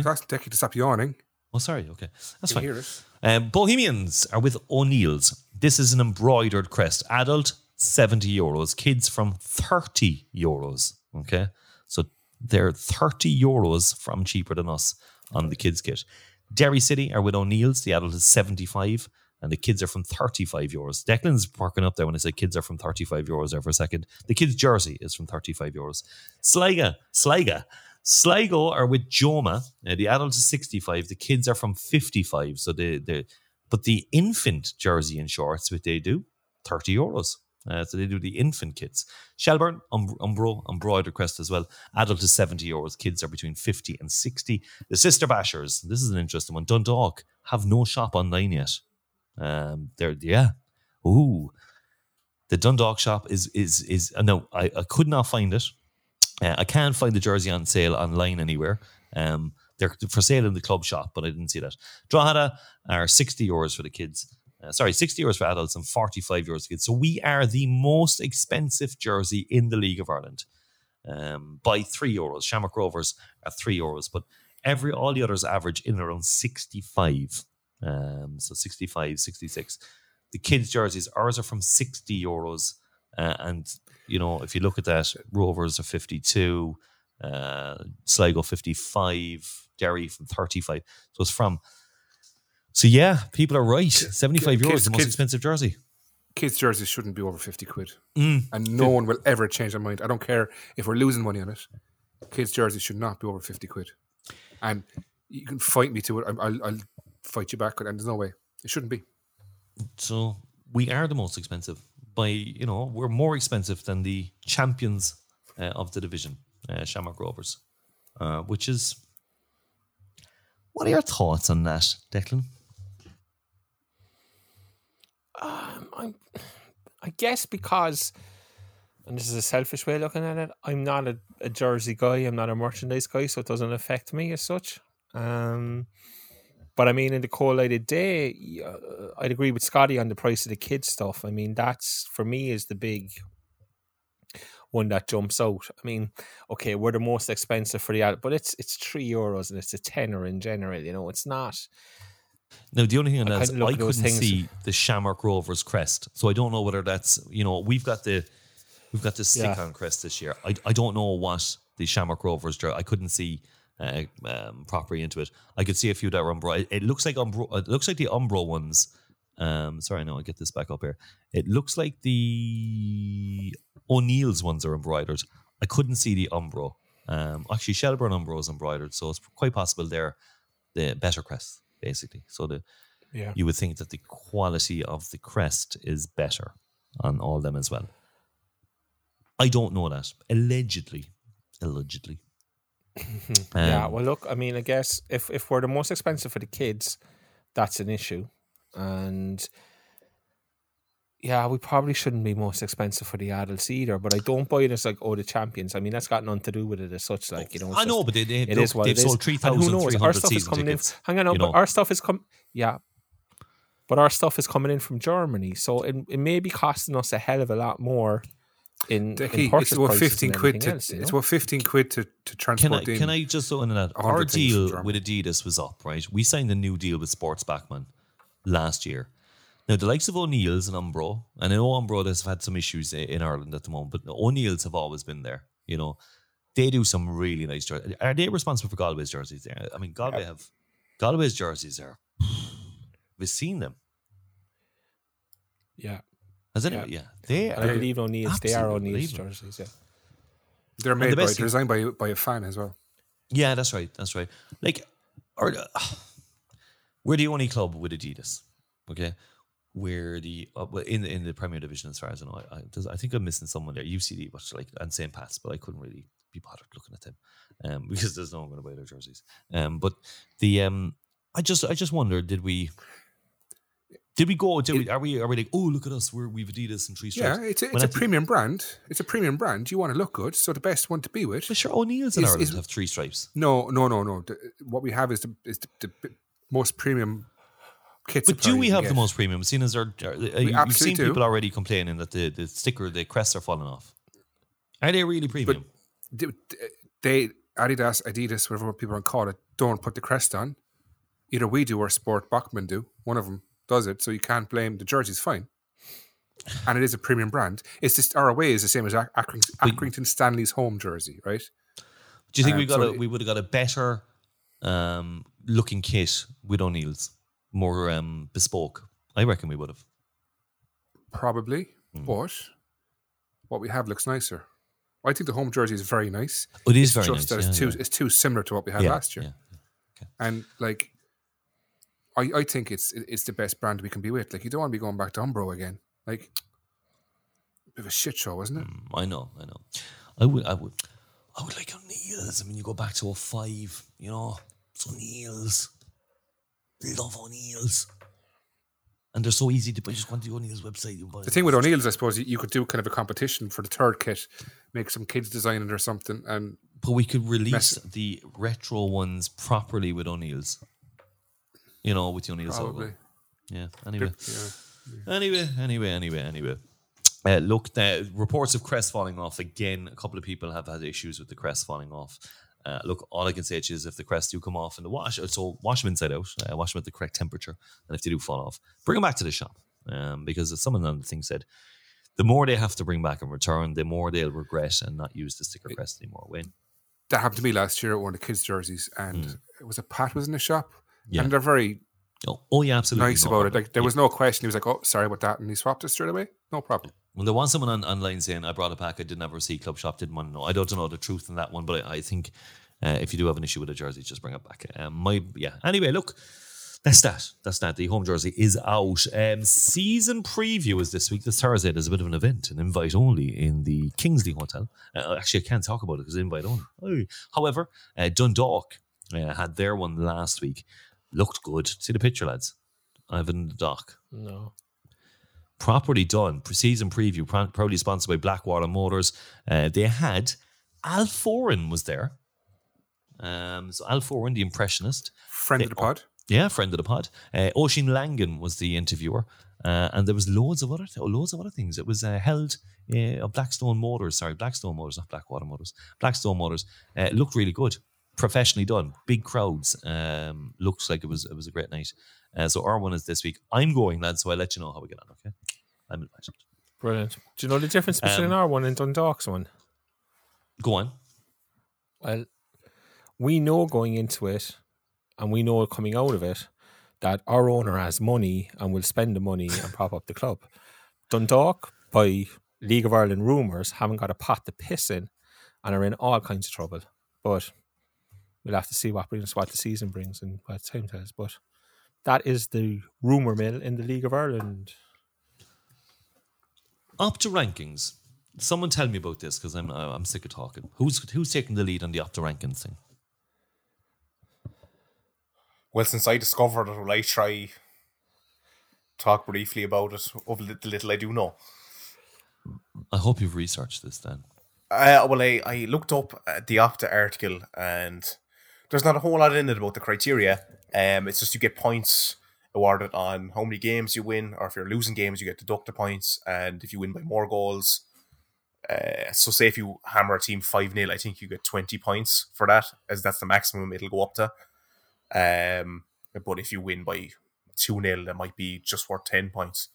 That's Decky to stop yawning. Oh, sorry. Okay, that's fine. hear it. Um, Bohemians are with O'Neill's. This is an embroidered crest. Adult, 70 euros. Kids from 30 euros. Okay. So they're 30 euros from cheaper than us on the kids' kit. Derry City are with O'Neill's. The adult is 75 and the kids are from 35 euros. Declan's parking up there when I say kids are from 35 euros there for a second. The kids' jersey is from 35 euros. Sligo, Sligo, Sligo are with Joma. Uh, the adult is 65. The kids are from 55. So the, the but the infant jersey and shorts, what they do, 30 euros. Uh, so they do the infant kits. Shelbourne, um, Umbro, embroidered crest as well. Adult is 70 euros. Kids are between 50 and 60. The Sister Bashers, this is an interesting one. Dundalk have no shop online yet. Um, they're, yeah. Ooh. The Dundalk shop is, is, is, uh, no, I, I could not find it. Uh, I can't find the jersey on sale online anywhere. Um, they're for sale in the club shop, but I didn't see that. Drogheda are 60 euros for the kids. Uh, sorry, 60 euros for adults and 45 euros for kids. So we are the most expensive jersey in the League of Ireland um, by three euros. Shamrock Rovers are three euros, but every all the others average in around 65. Um, so 65, 66. The kids' jerseys, ours are from 60 euros. Uh, and, you know, if you look at that, Rovers are 52, uh, Sligo 55, Derry from 35. So it's from. So yeah, people are right. 75 euros is the most kids- expensive jersey. Kids' jerseys shouldn't be over 50 quid. Mm. And no one will ever change their mind. I don't care if we're losing money on it. Kids' jerseys should not be over 50 quid. And you can fight me to it. I'll, I'll fight you back. And there's no way. It shouldn't be. So we are the most expensive by you know we're more expensive than the champions uh, of the division, uh, Shamrock Rovers, uh, which is. What are your thoughts on that, Declan? Um, I'm, I guess because, and this is a selfish way of looking at it, I'm not a, a jersey guy. I'm not a merchandise guy, so it doesn't affect me as such. Um, but I mean, in the cold light of day, uh, I'd agree with Scotty on the price of the kids stuff. I mean, that's for me is the big one that jumps out. I mean, okay, we're the most expensive for the adult, but it's it's three euros and it's a tenner in general. You know, it's not. Now, the only thing on I that is I couldn't see the Shamrock Rovers crest, so I don't know whether that's you know we've got the we've got the stick Yeah. on crest this year. I, I don't know what the Shamrock Rovers jer- I couldn't see uh, um, properly into it. I could see a few that were Umbro. It, it looks like Umbro. It looks like the Umbro ones. Um, sorry, no, I get this back up here. It looks like the O'Neill's ones are embroidered. I couldn't see the Umbro. Um, actually, Shelbourne Umbro is embroidered, so it's quite possible they're the better crest, basically. So the Yeah. you would think that the quality of the crest is better on all them as well. I don't know that. Allegedly. Allegedly. [LAUGHS] yeah, Um, well, look, I mean, I guess if if we're the most expensive for the kids, that's an issue, and yeah, we probably shouldn't be most expensive for the adults either. But I don't buy it as like oh the champions. I mean, that's got nothing to do with it as such. Like you know, I know, just- but they, they, it look, is what they've it is. sold And who knows? Our 3,300 stuff is season coming tickets. in. Hang on, no, but know. our stuff is come. Yeah, but our stuff is coming in from Germany, so it, it may be costing us a hell of a lot more. In, in Decky, purchase it's about prices 15 than quid to else, you it's know? about 15 quid to, to transport Can transport I, in. can I just throw in that? 100 Our deal with Adidas was up, right? We signed a new deal with Sports Bachmann last year. Now, the likes of O'Neill's and Umbro, and I know Umbro has had some issues in Ireland at the moment, but O'Neill's have always been there. You know, they do some really nice jerseys. Are they responsible for Galway's jerseys? There, I mean, Galway have Galway's jerseys there [SIGHS] We've seen them. Yeah, Has anyone? Yeah, they and I are. believe O'Neill's. They are absolutely O'Neill's jerseys. Yeah. They're made the by, they're thing- designed by, by a fan as well. Yeah, that's right. That's right. Like, or, uh, [SIGHS] we're the only club with Adidas. Okay, we're the uh, in the in the Premier Division as far as I know. I, I, there's- I think I'm missing someone there. UCD, but like and St. Pat's, but I couldn't really be bothered looking at them. um, [LAUGHS] because there's no one going to buy their jerseys. Um, but the um, I just I just wonder, did we? Did we go? Did we, are we? Are we like? Oh, look at us! We're we've Adidas and three stripes. Yeah, it's a, it's a premium brand. It's a premium brand. You want to look good, so the best one to be with. But sure, O'Neill's in Is- Ireland is- have three stripes. No, no, no, no. The, what we have is the is the, the most premium kit. But do we have the most premium? Seeing as there, are, uh, you've seen do. people already complaining that the, the sticker, the crests are falling off. Are they really premium? They, they Adidas, Adidas, whatever people want to call it, don't put the crest on. Either we do or Sport Bachmann do. One of them does it, so you can't blame the jersey's fine. And it is a premium brand. It's just our away is the same as Ac- Accrington Stanley's home jersey, right? do you think um, we got so a, we would have got a better um, looking kit with O'Neill's, more um, bespoke? I reckon we would have. Probably, Hmm. but what we have looks nicer. I think the home jersey is very nice. It is It's very just nice. that it's yeah, too yeah. it's too similar to what we had Yeah, last year. yeah. And like, I I think it's it's the best brand we can be with. Like, you don't want to be going back to Umbro again. Like, a bit of a shit show, isn't it? Mm, I know, I know. I would, I would, I would like O'Neill's. I mean, you go back to a 05, you know, it's O'Neill's. Love O'Neill's. And they're so easy to buy. Just go to the O'Neill's website. You buy The thing with O'Neill's, I suppose, you- you could do kind of a competition for the third kit, make some kids design it or something, and But we could release Mess- the retro ones properly with O'Neill's. You know, with your O'Neill's probably. logo. Yeah. Anyway. Yeah. Anyway, anyway, anyway, anyway. Uh, look, the reports of crest falling off again. A couple of people have had issues with the crest falling off. Uh, look, all I can say to you is if the crests do come off in the wash, so wash them inside out, uh, wash them at the correct temperature, and if they do fall off, bring them back to the shop. Um, because as someone on the thing said, the more they have to bring back and return, the more they'll regret and not use the sticker crest anymore. When That happened to me last year at one of the kids' jerseys, and it was a Pat was in the shop. Yeah. and they're very oh, oh yeah, absolutely nice about it. Like there was no question. He was like, "Oh, sorry about that," and he swapped it straight away. No problem. Well, there was someone on, online saying I brought it back. I didn't ever see Club Shop. Didn't want to know. I don't know the truth in that one, but I, I think uh, if you do have an issue with a jersey, just bring it back. Um, my yeah. Anyway, look, that's that. That's that. The home jersey is out. Um, season preview is this week. This Thursday. There's a bit of an event, an invite only in the Kingsley Hotel. Uh, actually, I can't talk about it because invite only. However, uh, Dundalk uh, had their one last week. Looked good. See the picture, lads. Ivan the Dock No. properly done. Season preview, pro- proudly sponsored by Blackwater Motors. Uh, they had Al Foran was there. Um, so Al Foran, the impressionist, Friend of the pod. yeah, friend of the pod. Uh, Oisin Langan was the interviewer, uh, and there was loads of other th- loads of other things. It was uh, held uh, of Blackstone Motors. Sorry, Blackstone Motors, not Blackwater Motors. Blackstone Motors. Uh, looked really good, professionally done, big crowds. Um, looks like it was it was a great night. Uh, so our one is this week. I'm going, lads. So I'll let you know how we get on. Okay, I'm invited. Brilliant. Do you know the difference between Um, our one and Dundalk's one? Go on. Well, we know going into it, and we know coming out of it, that our owner has money and will spend the money and prop up the club. Dundalk, by League of Ireland rumours, haven't got a pot to piss in and are in all kinds of trouble. But we'll have to see what brings, what the season brings and what time tells. But that is the rumour mill in the League of Ireland. Opta rankings. Someone tell me about this because I'm I'm sick of talking. Who's who's taking the lead on the Opta rankings thing? Well, since I discovered it, will I try talk briefly about it of the little, little I do know? I hope you've researched this then. Uh, well, I, I looked up uh, the Opta article and there's not a whole lot in it about the criteria. Um, it's just you get points awarded on how many games you win, or if you're losing games, you get deducted points, and if you win by more goals. Uh, so, say if you hammer a team 5 0, I think you get 20 points for that, as that's the maximum it'll go up to. Um, but if you win by 2 0, that might be just worth 10 points.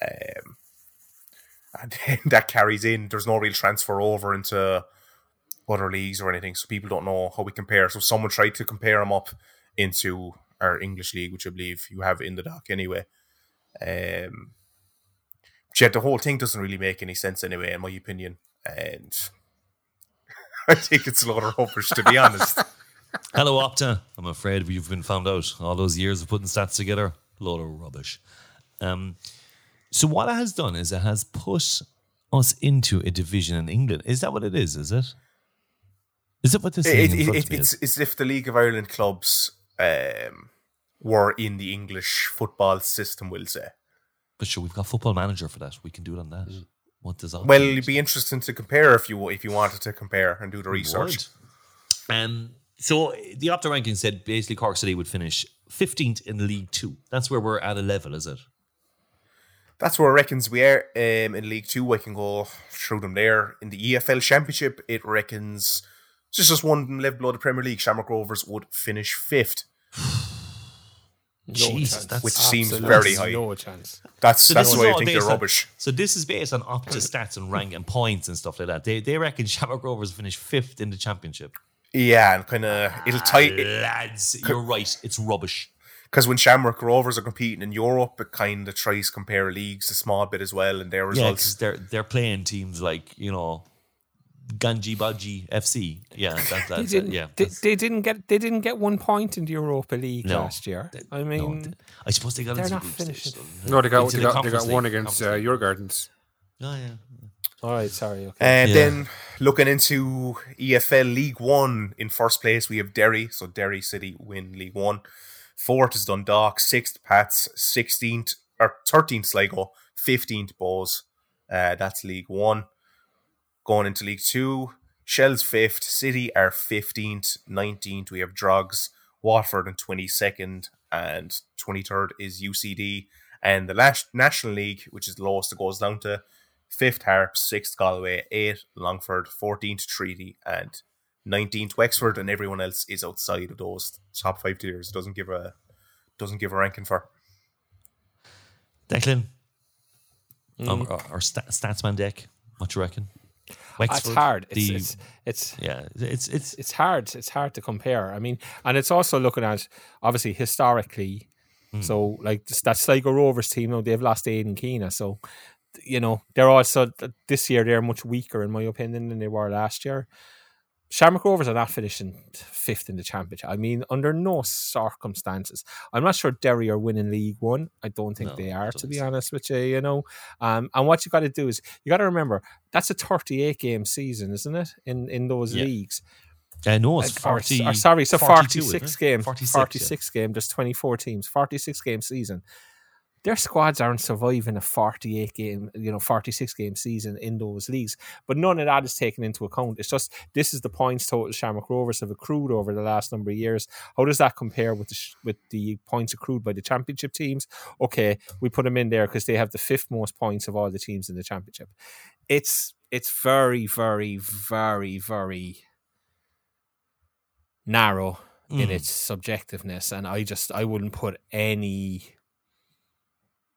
Um, and then [LAUGHS] that carries in. There's no real transfer over into other leagues or anything, so people don't know how we compare. So someone tried to compare them up into our English league, which I believe you have in the doc anyway. Um, but yet the whole thing doesn't really make any sense anyway, in my opinion, and [LAUGHS] I think it's a lot of rubbish to be [LAUGHS] honest. Hello, Opta. I'm afraid you've been found out. All those years of putting stats together, a load of rubbish. Um, so what it has done is it has put us into a division in England. Is that what it is? Is it? Is it what this It, it, it, it's it's if the League of Ireland clubs um, were in the English football system, we'll say. But sure, we've got football manager for that. We can do it on that. Mm. What does that? Well, it'd be interesting to compare if you if you wanted to compare and do the research. Um, so the Opta ranking said basically Cork City would finish 15th in League Two. That's where we're at a level, is it? That's where it reckons we are um, in League Two. I can go through them there. In the EFL Championship, it reckons just just one level below the Premier League. Shamrock Rovers would finish fifth. No Jesus, chance. that's- Which seems very high. No chance. That's So that's this is why I all think based they're on- rubbish. So this is based on Opta stats and rank and points and stuff like that. They they reckon Shamrock Rovers finish fifth in the championship. Yeah, and kind of it'll tie Lads, you're right. It's rubbish. because when Shamrock Rovers are competing in Europe, it kind of tries compare leagues a small bit as well, and their Yeah, results. because they're they're playing teams like you know, Ganji Baji FC. Yeah, [LAUGHS] that, They that's didn't, it. Yeah, they, that's- they didn't get they didn't get one point in the Europa League No. last year. They- I mean, they- I suppose they got they're into not the group stage, finishing. so- No, they got they the got, they got one against uh, Djurgårdens. Oh yeah. all right, sorry. Okay. And Yeah. then looking into EFL League One, in first place we have Derry, so Derry City win League One. Fourth is Dundalk, sixth Pats, sixteenth or thirteenth Sligo, fifteenth Bohs. Uh, that's League One. Going into League Two, Shell's fifth, City are fifteenth, nineteenth. We have Drogs, Waterford in twenty second, and twenty third is UCD. And the last National League, which is the lowest, it goes down to fifth Harps, sixth Galway, eighth Longford, fourteenth Treaty, and nineteenth Wexford, and everyone else is outside of those top five tiers. Doesn't give a doesn't give a ranking for. Declan, Mm. um, our, our sta- statsman deck. What you reckon? Ah, it's hard. It's, the- it's it's yeah, it's it's it's hard. It's hard to compare. I mean, and it's also looking at obviously historically. Hmm. So like that Sligo Rovers team, now they've lost Aidan Keena, so you know they're also this year they're much weaker in my opinion than they were last year. Shamrock Rovers are not finishing fifth in the championship. I mean, under no circumstances. I'm not sure Derry are winning League One. I don't think No, they are, to be honest with you. You know, um, and what you got to do is you got to remember that's a 38 game season, isn't it? In in those Yeah. leagues. uh, no, it's Or- or, 40, sorry, so 42, 46 game, 46, 46, game. There's 24 teams, 46 game season. Their squads aren't surviving a 48 game, you know, 46 game season in those leagues. But none of that is taken into account. It's just this is the points total Shamrock Rovers have accrued over the last number of years. How does that compare with the with the points accrued by the championship teams? Okay, we put them in there because they have the fifth most points of all the teams in the championship. It's it's very, very, very, very narrow in Mm. its subjectiveness, and I just I wouldn't put any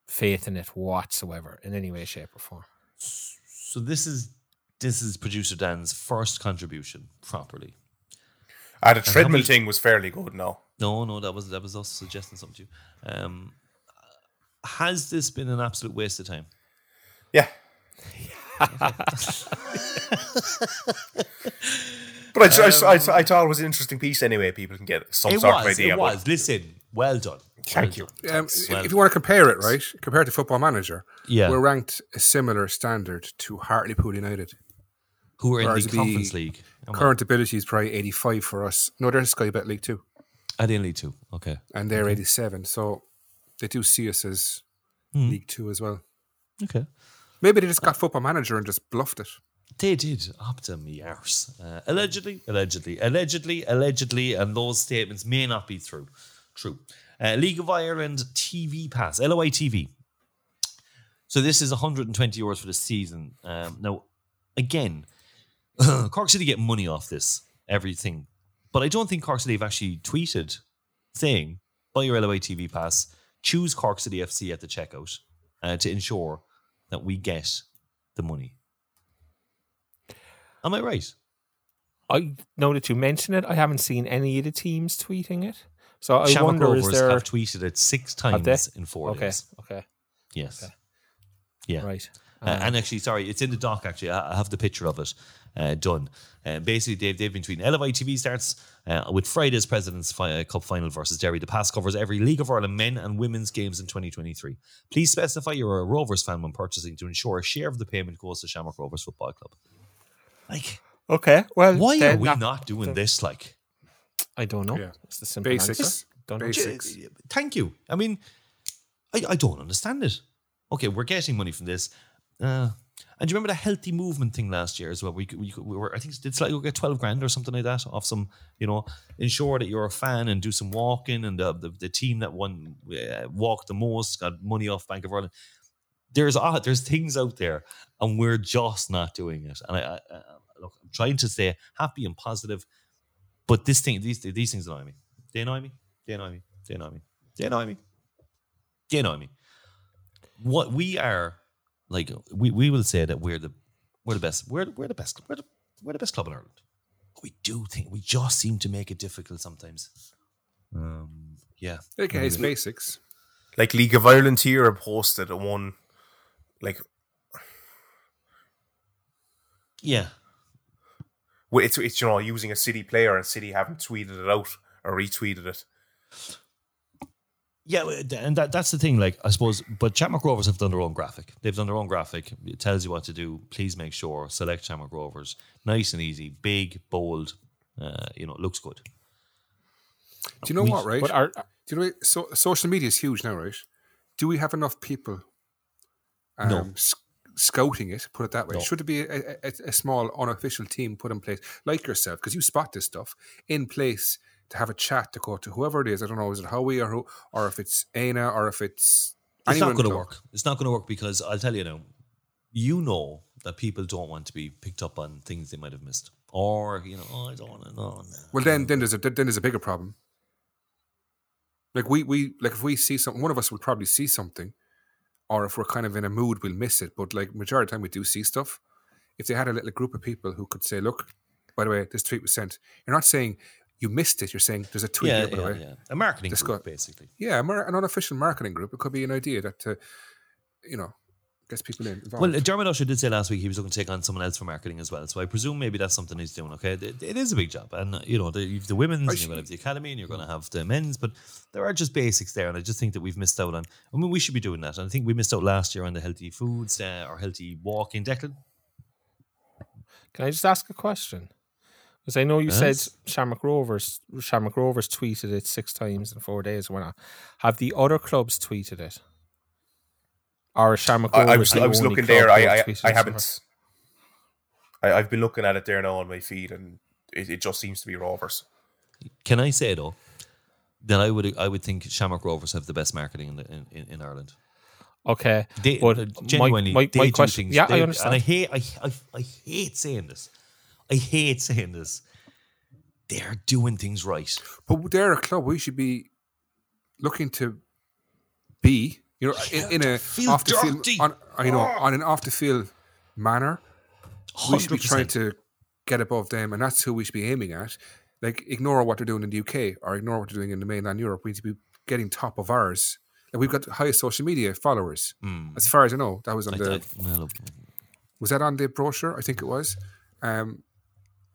faith in it whatsoever in any way, shape, or form. So this is this is producer Dan's first contribution properly. Ah, the treadmill many- thing was fairly good. No, No, no, that was that was us suggesting something to you. Um, has this been an absolute waste of time? yeah. [LAUGHS] But I, just, I, I, I thought it was an interesting piece anyway. People can get some It sort was. of idea. It was. Listen, well done. Thank Well you. done. Um, if- Well- if you want to compare it, right, compared to Football Manager, Yeah. we're ranked a similar standard to Hartlepool United. Who are in the the Conference League? Come on. Current ability is probably 85 for us. No, they're Sky Bet League 2, I didn't lead two. Okay. and they're 87. So they do see us as League 2 as well. Okay. Maybe they just got Football Manager and just bluffed it. They did. Opta me. Uh, allegedly, allegedly, allegedly, allegedly, and those statements may not be true. True. Uh, League of Ireland TV Pass, LOI TV. So this is 120 euros for the season. Um, now, again, [COUGHS] Cork City get money off this, everything. But I don't think Cork City have actually tweeted saying, buy your LOI TV Pass, choose Cork City FC at the checkout uh, to ensure that we get the money. Am I right? I know that you mention it. I haven't seen any of the teams tweeting it, so I Shamrock wonder is Rovers there have tweeted it six times in four okay, days. okay, Yes. Okay. Yeah. right. Uh, and actually, sorry, it's in the doc. Actually, I I have the picture of it uh, done. Uh, basically, they've, they've been tweeting. LOI TV starts uh, with Friday's President's fi- uh, Cup final versus Derry. The pass covers every League of Ireland men and women's games in 2023. Please specify you're a Rovers fan when purchasing to ensure a share of the payment goes to Shamrock Rovers Football Club. Like, Okay, well, Why are we not doing this? Like, I don't know. Yeah. It's the simple Basics. answer. Don't. Basics. J- Thank you. I mean, I, I don't understand it. Okay, we're getting money from this. Uh, and do you remember the healthy movement thing last year as well? We, we, we were, I think, did Sligo get 12 grand or something like that off some, you know, ensure that you're a fan and do some walking. And the, the, the team that won, uh, walked the most got money off Bank of Ireland. There's uh, there's things out there, and we're just not doing it. And I, I, I look, I'm trying to stay happy and positive, but this thing, these these things annoy me. They annoy me. They annoy me. They annoy me. They annoy me. They annoy me. What we are like, we, we will say that we're the we're the best. We're we're the best. We're the, we're the best club in Ireland. We do think we just seem to make it difficult sometimes. Um, yeah. Okay, it's basics. Like League of Ireland here have posted a one, like Yeah. Well, it's it's you know using a City player and City haven't tweeted it out or retweeted it. Yeah, and that, that's the thing. Like, I suppose, but Shamrock Rovers have done their own graphic. They've done their own graphic. It tells you what to do. Please make sure select Shamrock Rovers. Nice and easy, big, bold. Uh, you know, looks good. Do you know We- what, right? But are, Do you know so, social media is huge now, right? Do we have enough people um, No. s- scouting it? Put it that way. No. Should it be a, a, a small unofficial team put in place, like yourself, because you spot this stuff in place to have a chat to go to whoever it is. I don't know, is it Howie or who, or if it's Aina or if it's It's not going to work. It's not going to work because I'll tell you now. You know that people don't want to be picked up on things they might have missed, or you know, oh, I don't want to know. Well, then, then there's a then there's a bigger problem. Like we we like if we see something, one of us will probably see something, or if we're kind of in a mood, we'll miss it. But like majority of the time, we do see stuff. If they had a little group of people who could say, "Look, by the way, this tweet was sent," you're not saying you missed it. You're saying there's a tweet Yeah, here, by the yeah, way. yeah. A marketing group, basically. Yeah, an unofficial marketing group. It could be an idea that, uh, you know, gets people in. Involved. Well, Dermot Usher did say last week he was looking to take on someone else for marketing as well. So I presume maybe that's something he's doing. Okay, it, it is a big job, and you know, the, you've the women's, and you're going to have the academy, and you're going to have the men's, but there are just basics there, and I just think that we've missed out on. I mean, we should be doing that, and I think we missed out last year on the healthy foods uh, or healthy walking. Declan, can I just ask a question? Because I know you Yes. said Shamrock Rovers, Shamrock Rovers tweeted it six times in four days or whatnot. Have the other clubs tweeted it? Or Shamrock I, Rovers? I was I was looking there. I have I, tweeted I it so far? haven't. I, I've been looking at it there now on my feed, and it, it just seems to be Rovers. can I say though that I would I would think Shamrock Rovers have the best marketing in the, in, in, in Ireland. Okay, They but uh, my- genuinely my, they my do question, things. yeah, they- I understand. And I hate I, I I hate saying this. I hate saying this. They're doing things right. But they're a club we should be looking to be, you know, in, in a the dirty. field, on, uh, you know, on an off the field manner. We should be trying to get above them, and that's who we should be aiming at. Like, ignore what they're doing in the UK or ignore what they're doing in the mainland Europe. We need to be getting top of ours. And we've got the highest social media followers, as far as I know. That was on I- the I- well, was that on the brochure? I think it was. Um,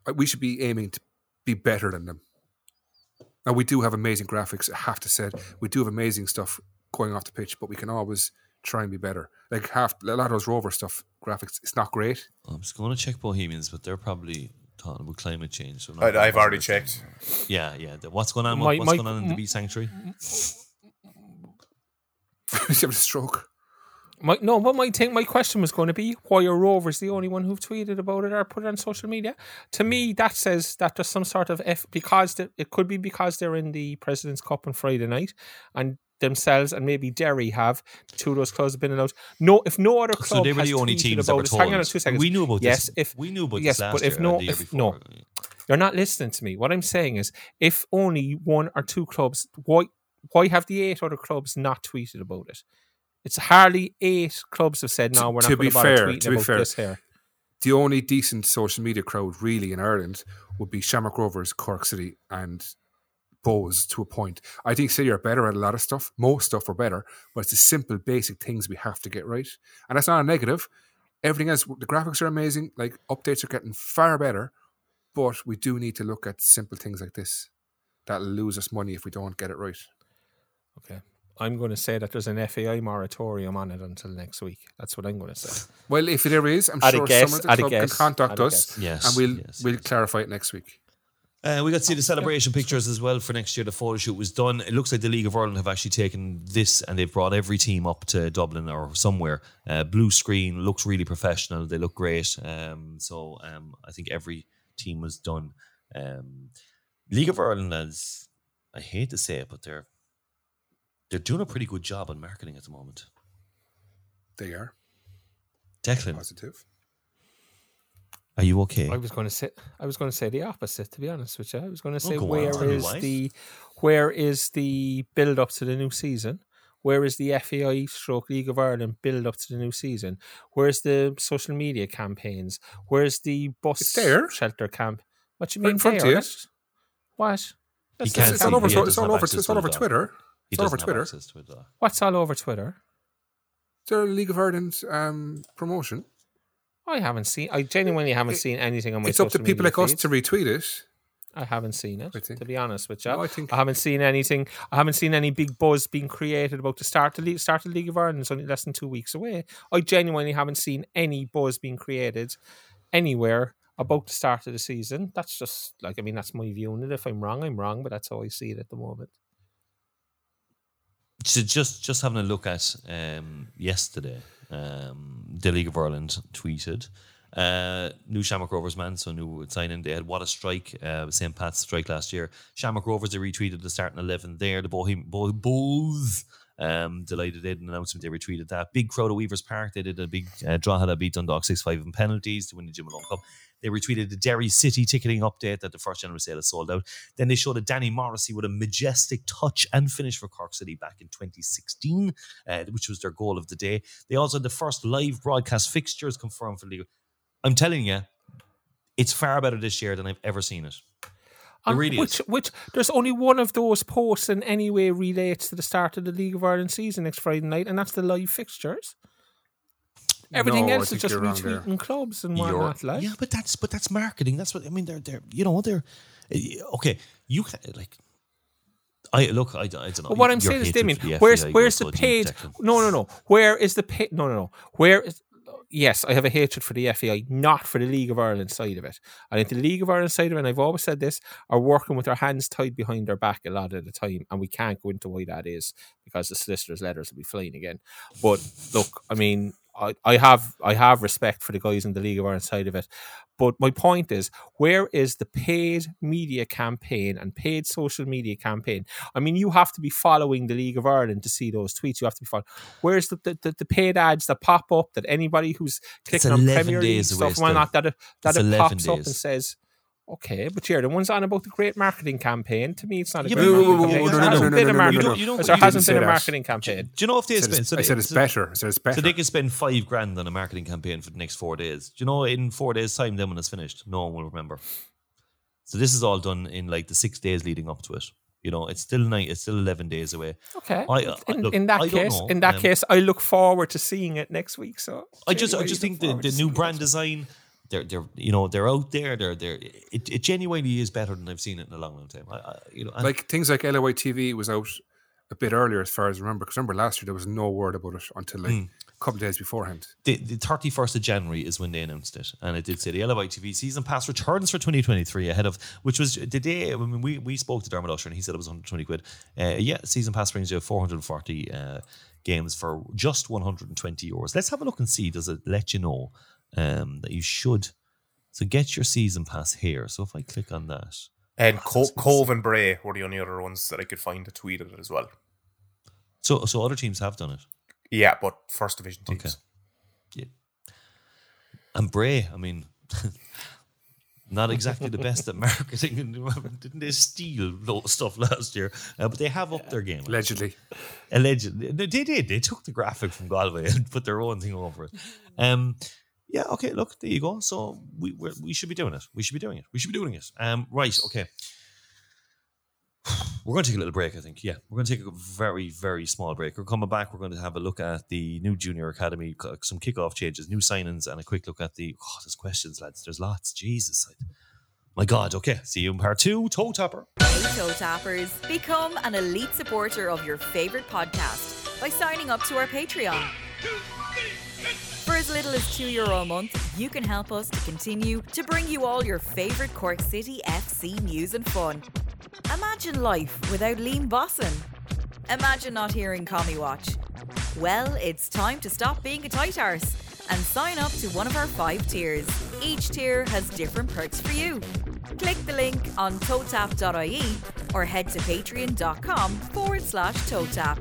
uh, we should be aiming to be better than them. Now we do have amazing graphics. I have to say, we do have amazing stuff going off the pitch, but we can always try and be better. Like half a lot of those rover stuff graphics, it's not great. I'm just going to check Bohemians, but they're probably talking about climate change. So I'm I, not I've already positive. checked. Yeah, yeah. What's going on? My- what's my- going on in the bee sanctuary? [LAUGHS] He's having a stroke. My, no, but my thing, my question was going to be why are Rovers the only one who've tweeted about it or put it on social media? To me, that says that there's some sort of F because the, it could be because they're in the President's Cup on Friday night and themselves and maybe Derry have two of those clubs have been allowed. No, if no other club So they were has the only tweeted teams that about were this- told. Hang on two seconds. We knew about yes, this. If we knew about yes, this last but if year no, the if no, you're not listening to me. What I'm saying is, if only one or two clubs, why why have the eight other clubs not tweeted about it? It's hardly eight clubs have said no. We're not to going be to bother fair- tweeting to be about fair, this here. The only decent social media crowd really in Ireland would be Shamrock Rovers, Cork City, and Bohs to a point. I think City are better at a lot of stuff. Most stuff are better, but it's the simple, basic things we have to get right. And that's not a negative. Everything else, the graphics are amazing. Like updates are getting far better, but we do need to look at simple things like this. That'll lose us money if we don't get it right. Okay. I'm going to say that there's an FAI moratorium on it until next week. That's what I'm going to say. Well, if there is, I'm I'd sure guess, someone I'd at the club can contact us. Yes, and we'll yes, we'll yes. clarify it next week. Uh, we got to see the celebration pictures as well for next year. The photo shoot was done. It looks like the League of Ireland have actually taken this and they've brought every team up to Dublin or somewhere. Uh, blue screen looks really professional. They look great. Um, so um, I think every team was done. Um, League of Ireland, as I hate to say it, but they're they're doing a pretty good job on marketing at the moment. They are Declan, positive. Are you okay? I was going to say I was going to say the opposite. To be honest with you, I was going to say go where tell me is the where is the build up to the new season? Where is the FAI stroke League of Ireland build up to the new season? Where's the social media campaigns? Where's the bus there. shelter camp? What do you Right mean in front of you. What? He That's It's all over. It's all over. It's all over. Twitter. It's all over Twitter. access to it, though. What's all over Twitter? The League of Ireland um, promotion. I haven't seen. I genuinely haven't It- seen anything on my. It's up to people like us to retweet it. I haven't seen it. To be honest with you, No, I think- I haven't seen anything. I haven't seen any big buzz being created about the start of the start of the League of Ireland. It's only less than two weeks away. I genuinely haven't seen any buzz being created anywhere about the start of the season. That's just like I mean, that's my view on it. If I'm wrong, I'm wrong, but that's how I see it at the moment. So just just having a look at um, yesterday, um, the League of Ireland tweeted uh, new Shamrock Rovers man, so new signing. They had what a strike, uh, St. Pat's strike last year. Shamrock Rovers they retweeted the starting eleven there. The Bohem Bo- Bulls. Um, delighted they did an announcement. They retweeted that big crowd at Weavers Park. They did a big uh, draw. Had a beat Dundalk six five in penalties to win the Jim Malone Cup. They retweeted the Derry City ticketing update that the first general sale is sold out. Then they showed a Danny Morrissey with a majestic touch and finish for Cork City back in 2016, uh, which was their goal of the day. They also had the first live broadcast fixtures confirmed for the league. I'm telling you, it's far better this year than I've ever seen it. It Um, really which, is. which there's only one of those posts in any way relates to the start of the League of Ireland season next Friday night, and that's the live fixtures. Everything No, else is just there. retweeting clubs and whatnot. Like, yeah, but that's but that's marketing. That's what I mean. They're they're you know they're eh, okay. You can like. I look. I, I don't know. But what I'm saying is, Damien, where's where's the paid? No, no, no. Where is the paid? No, no, no. Where is? Yes, I have a hatred for the FAI, not for the League of Ireland side of it. I think the League of Ireland side of it, and I've always said this, are working with their hands tied behind their back a lot of the time, and we can't go into why that is because the solicitors' letters will be flying again. But look, I mean, I, I have I have respect for the guys in the League of Ireland side of it. But my point is, where is the paid media campaign and paid social media campaign? I mean, you have to be following the League of Ireland to see those tweets. You have to be following. Where's the, the, the, the paid ads that pop up that anybody who's clicking on 11 Premier League days stuff, why not that it, that It's it 11 pops up and says, okay, but yeah, the one's on about the great marketing campaign. To me, it's not a Yeah, great but- marketing no, no, campaign. no, There no, hasn't no, been no, a no, no, marketing- no, no. Don't- there you hasn't been a that. marketing Do you know if they I said, spend? So I said it's so- better. I said it's better. So they could spend five grand on a marketing campaign for the next four days. Do you know in four days' time, then when it's finished, no one will remember. So this is all done in like the six days leading up to it. You know, it's still nine. It's still eleven days away. Okay. I- uh, in, look, in that I case, know. in that Um, case, I look forward to seeing it next week. So I just, I just think the, the new seeing brand it. design, they're, they're, you know, they're out there. They're, they're, it, it genuinely is better than I've seen it in a long, long time. I, I you know, like things like LOI TV was out a bit earlier, as far as I remember. Because remember last year there was no word about it until like Hmm. a couple of days beforehand. the, the 31st of January is when they announced it. And it did say the LOI TV season pass returns for 2023 ahead of, which was the day, I mean, we, we spoke to Dermot Usher and he said it was 120 quid. Uh, yeah, season pass brings you 440 uh, games for just 120 euros. Let's have a look and see, does it let you know um, that you should? So get your season pass here. So if I click on that, And Co- Cobh and Bray were the only other ones that I could find that tweeted it as well. so so other teams have done it. Yeah, but first division teams. Okay. Yeah. And Bray, I mean, [LAUGHS] not exactly the best at [LAUGHS] marketing. [LAUGHS] Didn't they steal stuff last year? Uh, but they have upped their game. Allegedly, Allegedly. They they did. They took the graphic from Galway and put their own thing over it. Um, yeah, okay, look, there you go. So we we should be doing it. We should be doing it. We should be doing it. Um, right, okay. [SIGHS] We're going to take a little break, I think. Yeah, we're going to take a very, very small break. We're coming back. We're going to have a look at the new junior academy, some kickoff changes, new signings, and a quick look at the. Oh, there's questions, lads. There's lots. Jesus, My God, okay. See you in part two. Toe Tapper. Hey, Toe Tappers. Become an elite supporter of your favourite podcast by signing up to our Patreon. As little as €2 Euro a month, you can help us to continue to bring you all your favourite Cork City FC news and fun. Imagine life without Liam Bosson. Imagine not hearing Commie Watch. Well, it's time to stop being a tight arse and sign up to one of our five tiers. Each tier has different perks for you. Click the link on toetap.ie or head to patreon.com forward slash totap.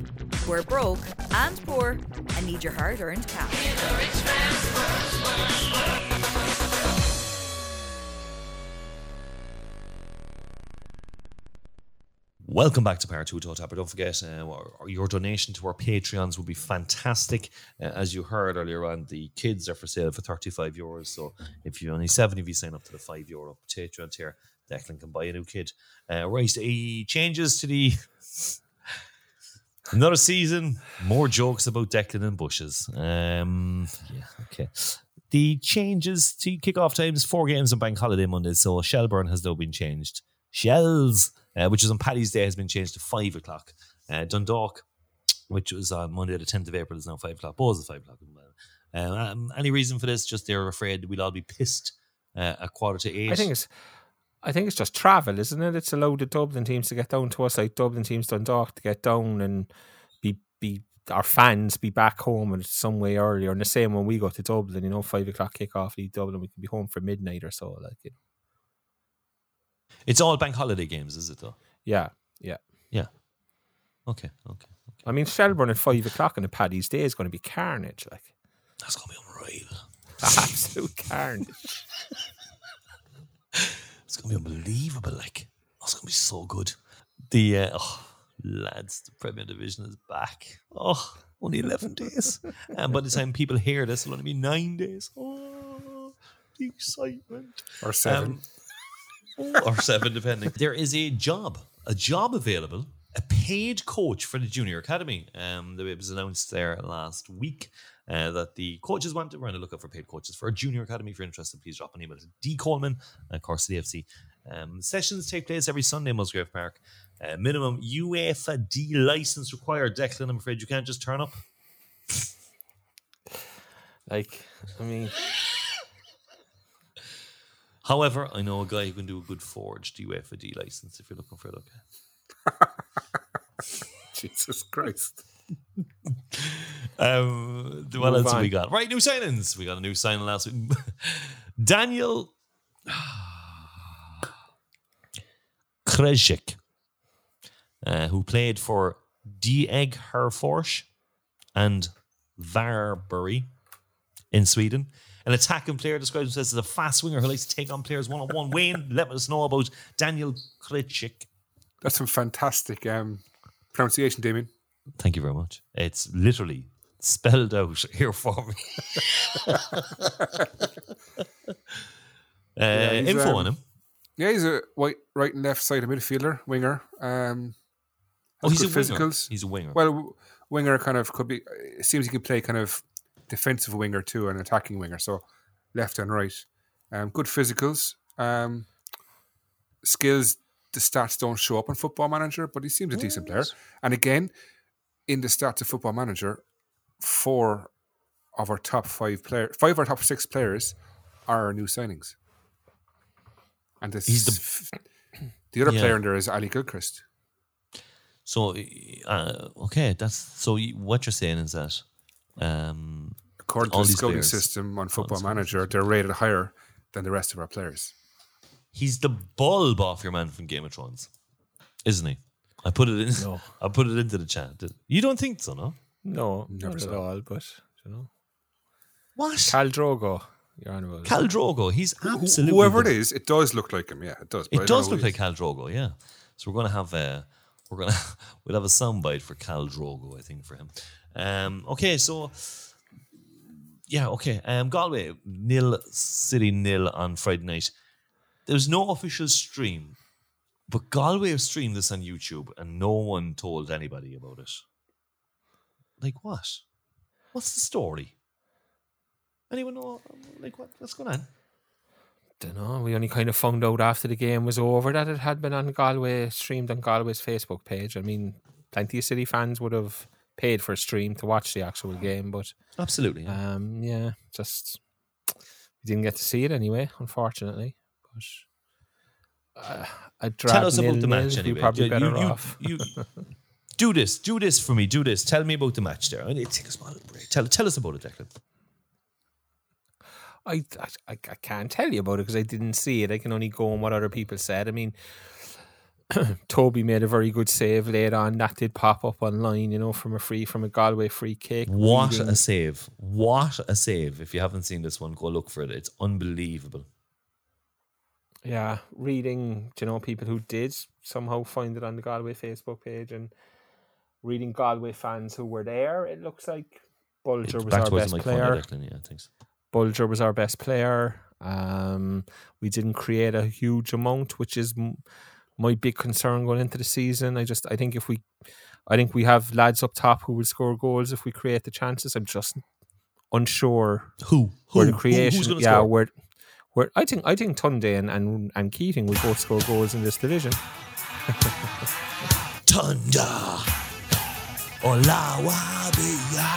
We're broke and poor and need your hard earned cash. Welcome back to Part 2 Toe Tapper. Don't forget, uh, your donation to our Patreons would be fantastic. Uh, as you heard earlier on, the kids are for sale for 35 euros. So if you only 70, of you sign up to the 5 euro Patreon tier, Declan can buy a new kid. Uh, right, changes to the. Another season, more jokes about Declan and Bushes. Um, yeah, okay. The changes to kickoff times, four games on Bank Holiday Mondays. So Shelbourne has now been changed. Shells, uh, which is on Paddy's Day, has been changed to five o'clock. Uh, Dundalk, which was on Monday the 10th of April, is now five o'clock. Bohs is five o'clock. Um, any reason for this? Just they're afraid we'll all be pissed uh, at quarter to eight. I think it's I think it's just travel, isn't it? It's allowed the Dublin teams to get down to us, like Dublin teams Dundalk to get down and be be our fans be back home in some way earlier. And the same when we go to Dublin, you know, five o'clock kickoff, leave Dublin, we can be home for midnight or so. Like, it. it's all bank holiday games, is it though? yeah, yeah. Yeah. Okay. Okay. Okay. I mean, Shelbourne at five o'clock on a Paddy's Day is going to be carnage, like That's gonna be unreal. [LAUGHS] absolute carnage. [LAUGHS] It's gonna be unbelievable. Like, oh, it's gonna be so good. The uh, oh, lads, the Premier Division is back. Oh, only eleven [LAUGHS] days, and by the time people hear this, it'll only be nine days. Oh, the excitement. Or seven. Um, or seven, depending. [LAUGHS] There is a job, a job available, a paid coach for the junior academy. Um, it was announced there last week. Uh, that the coaches want to run a lookout for paid coaches for a junior academy. If you're interested, please drop an email to D Coleman, of course, the FC. Um, sessions take place every Sunday in Musgrave Park. Uh, minimum UEFA D license required. Declan, I'm afraid you can't just turn up. Like, I mean, However, I know a guy who can do a good forged UEFA D license if you're looking for a look. [LAUGHS] Jesus Christ. Um, what Move else have we got? Right, new signings. We got a new signing last week. [LAUGHS] Daniel [SIGHS] Krezic, uh, who played for Dieg Herfors and Varberg in Sweden. An attacking player describes himself as a fast winger who likes to take on players one on one. Wayne, let us know about Daniel Krezic. That's some fantastic um, pronunciation, Damien. Thank you very much. It's literally spelled out [LAUGHS] here for me. uh, he's, info um, on him. Yeah, he's a white, right and left side of midfielder, winger. Um, Oh, he's a good winger. physicals. He's a winger. Well, w- winger kind of could be. It seems he can play kind of defensive winger too, and attacking winger. So left and right. Um, good physicals. Um, skills. The stats don't show up on Football Manager, but he seems a decent player. And again, in the stats of Football Manager, four of our top five players, five of our top six players are our new signings. And this, He's the the other Yeah. player in there is Ali Gilchrist. so, uh, okay, that's so. You, what you're saying is that um, According to the scouting players. system on Football Manager, they're rated higher than the rest of our players. he's the bulb off your man from Game of Thrones, isn't he? I put it in. No. [LAUGHS] I put it into the chat. You don't think so, no? no, Never not at saw. all. But you know, What? Khal Drogo, you're on about. Khal Drogo. He's Wh- absolutely Whoever it the is, it does look like him. Yeah, it does. but It does look like he Khal Drogo, yeah. So we're gonna have a we're gonna [LAUGHS] we'll have a soundbite for Khal Drogo, I think, for him. Um, okay, so yeah, okay. Um, Galway nil City nil on Friday night. There's no official stream, but Galway have streamed this on YouTube, and no one told anybody about it. Like what? What's the story? Anyone know? Like what, what's going on? don't know. We only kind of found out after the game was over that it had been on Galway, streamed on Galway's Facebook page. I mean, plenty of City fans would have paid for a stream to watch the actual game, but Absolutely. um, yeah, just we didn't get to see it anyway, unfortunately. But uh, a Tell us about the match anyway. probably You- better you- off. you- do this. Do this for me. Do this. Tell me about the match there. I need to take a small break. Tell, tell us about it, Declan. I, I I can't tell you about it because I didn't see it. I can only go on what other people said. I mean, [CLEARS THROAT] Toby made a very good save late on. That did pop up online, you know, from a free from a Galway free kick. What Reading- a save. What a save. If you haven't seen this one, go look for it. It's unbelievable. Yeah, reading, you know, people who did somehow find it on the Galway Facebook page and reading Galway fans who were there. It looks like Bolger was our best player. Declan. Yeah, thanks. Bolger was our best player. Um, we didn't create a huge amount, which is m- my big concern going into the season. I just, I think if we, I think we have lads up top who will score goals if we create the chances. I'm just unsure Who? Who? where the creation. who's going to yeah, score? where, where I think I think Tunde and, and and Keating will both score goals in this division. [LAUGHS] Thunder. Olawabia.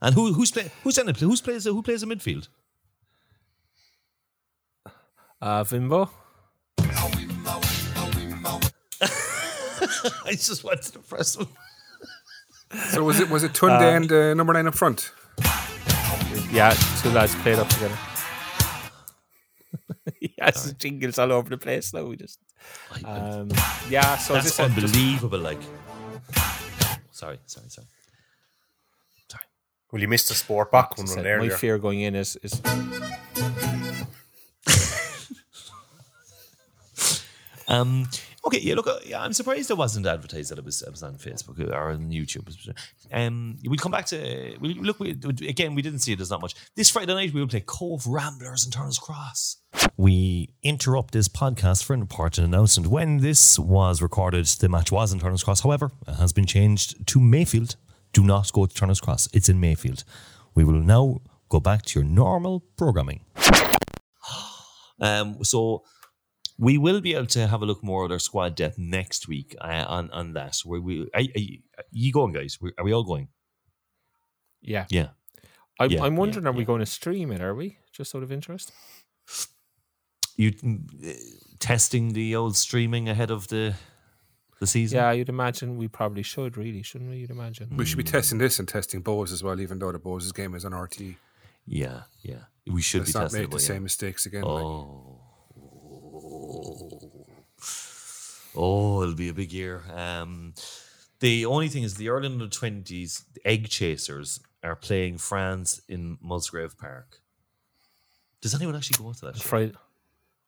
And who who's play, who's in it? Who's plays who plays the midfield? Uh, Vimbo. [LAUGHS] I just wanted to press him. So was it was it Tunde and uh, number nine up front? Yeah, two lads played up together. He has his jingles all over the place now. We just, um, yeah. So That's as I just- unbelievable. Like, sorry, sorry, sorry. Sorry. Well, you missed the sport back as I one said, run my fear going in is is [LAUGHS] Um. Okay. Yeah. Look. uh, Yeah. I'm surprised it wasn't advertised that it was, it was on Facebook or on YouTube. Um. We'll come back to. We look. We, again, we didn't see it. There's not much. This Friday night we will play Cobh Ramblers and Turner's Cross. We interrupt this podcast for an important announcement. When this was recorded, the match was in Turner's Cross. However, it has been changed to Mayfield. Do not go to Turner's Cross. It's in Mayfield. We will now go back to your normal programming. [GASPS] Um, so we will be able to have a look more at our squad depth next week uh, on on that. Where we, are, are you, are you going, guys? Are we all going? yeah. Yeah. I'm, Yeah, I'm wondering, yeah, are we yeah. going to stream it? Are we just out of interest? You uh, testing the old streaming ahead of the the season? Yeah, you'd imagine we probably should, really, shouldn't we? You'd imagine. We should be testing this and testing Bohs as well, even though the Bohs game is on RT. yeah, yeah. We should Let's be not testing make it, the but same mistakes again. like. Oh. Oh, it'll be a big year. Um, the only thing is the early under twenties egg chasers are playing France in Musgrave Park. Does anyone actually go to that? On show? Friday,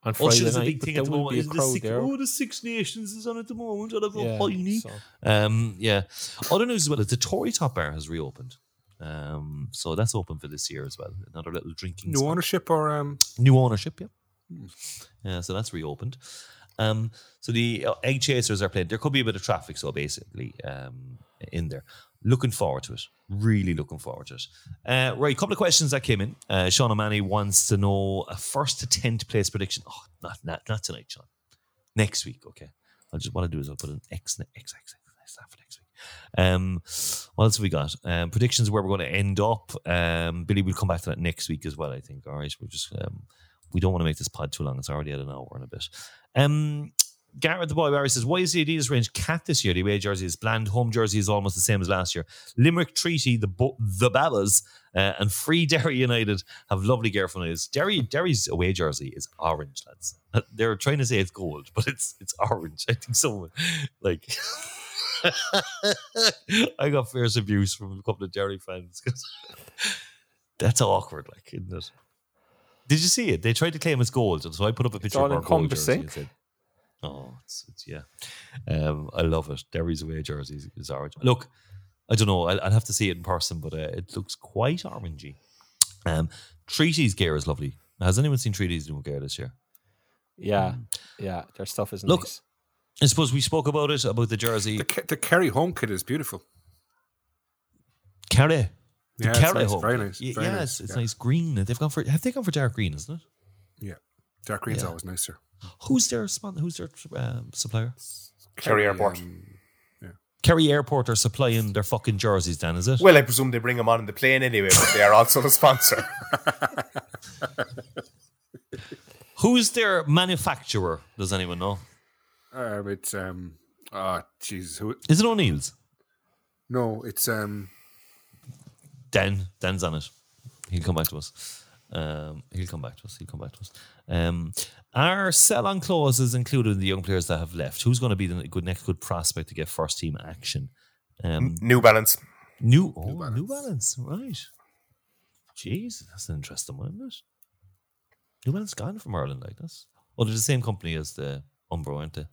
on Oh, Friday sure, there's a night, big thing at the will moment. be a Isn't the crowd Six, there. oh, the Six Nations is on at the moment. I'll go Yeah, Piney. so- Um, yeah. Other news as well is the Tory Top Bar has reopened. Um, so that's open for this year as well. Another little drinking New spot. ownership or um, New ownership, yeah. Yeah, so that's reopened. Um, so the uh, egg chasers are playing. There could be a bit of traffic, so basically, um, in there. Looking forward to it. Really looking forward to it. Uh, right, couple of questions that came in. Uh, Sean O'Malley wants to know a first to tenth place prediction. Oh, not not not tonight, Sean. Next week, okay. I'll just what I'll do is I'll put an X X X X for next week. Um, what else have we got? Um, predictions where we're going to end up. Um, Billy, we'll come back to that next week as well. I think. All right, we're just um, we don't want to make this pod too long. It's already at an hour and a bit. Um, Garrett the boy Barry says, "Why is the Adidas range cat this year? The away jersey is bland. Home jersey is almost the same as last year. Limerick Treaty, the Bo- the Babas, uh, and Free Derry United have lovely gear for us. Derry Derry's away jersey is orange, lads. Uh, They're trying to say it's gold, but it's it's orange. I think someone like." [LAUGHS] I got fierce abuse from a couple of Derry fans because [LAUGHS] that's awkward, like, isn't it? Did you see it? They tried to claim it's gold, and so I put up a picture all of our gold jersey and said, "Oh, it's, it's yeah." Um, I love it. Derry's away jersey is, is orange. Look, I don't know. I'll, I'll have to see it in person, but uh, it looks quite orangey. Um, Treaty's gear is lovely. Has anyone seen Treaty's new gear this year? Yeah, yeah, their stuff is. Look, nice. I suppose we spoke about it about the jersey. the, Ke- the Kerry home kit is beautiful. Kerry. The Yeah, it's Kerry nice, home very nice, very yeah, nice, it's, it's yeah. nice green. They've gone for have they gone for dark green, isn't it? Yeah. Dark green's Yeah. always nicer. Who's their spon- Who's their um, supplier? Kerry Airport. Um, Kerry Airport are supplying their fucking jerseys. Then is it? Well, I presume they bring them on in the plane anyway, but they are also a sponsor. [LAUGHS] Who's their manufacturer? Does anyone know? uh, it's um. Ah, Jesus. Who? Is it O'Neill's? No, it's um. Dan, Dan's on it. He'll come back to us. Um, he'll come back to us. He'll come back to us. Um, are sell-on clauses included in the young players that have left? Who's going to be the good next good prospect to get first team action? Um, New Balance. New, oh, New Balance. right? Jeez, that's an interesting one, isn't it? New Balance gone from Ireland like this. Oh, they're the same company as the Umbro, aren't they?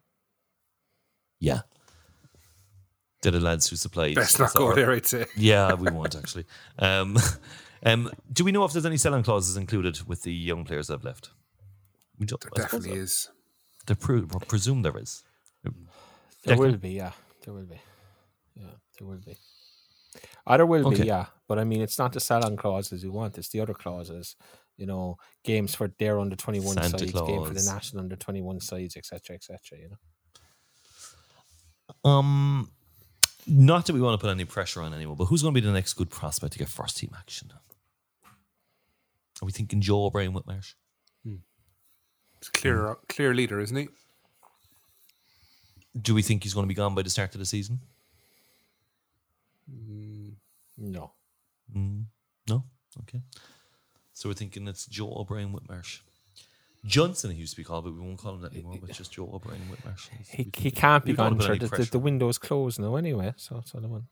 Yeah. They're the lads who supply. Best not go there. I'd say. Yeah, we won't actually. Um, [LAUGHS] um, do we know if there's any selling clauses included with the young players that have left? We don't, There I suppose definitely is. They pre- presume there is. There Declan? will be, yeah. There will be. Yeah, there will be. There will Okay. be, yeah. But I mean, it's not the sell-on clauses you want; it's the other clauses. You know, games for their under twenty-one Santa sides, game for the Claus. national under twenty-one sides, etc., etc. You know, Um, not that we want to put any pressure on anyone, but who's going to be the next good prospect to get first team action? Are we thinking Joe O'Brien Whitmarsh? It's hmm. a clear, hmm. clear leader, isn't he? Do we think he's going to be gone by the start of the season? Hmm. no. No. Okay. So we're thinking it's Joe O'Brien Whitmarsh. Johnson, he used to be called, but we won't call him that anymore. But just Joe O'Brien Whitmarsh. He, he can't be we gone. Sure, the, the, pressure. the window's closed now anyway. So it's all the one.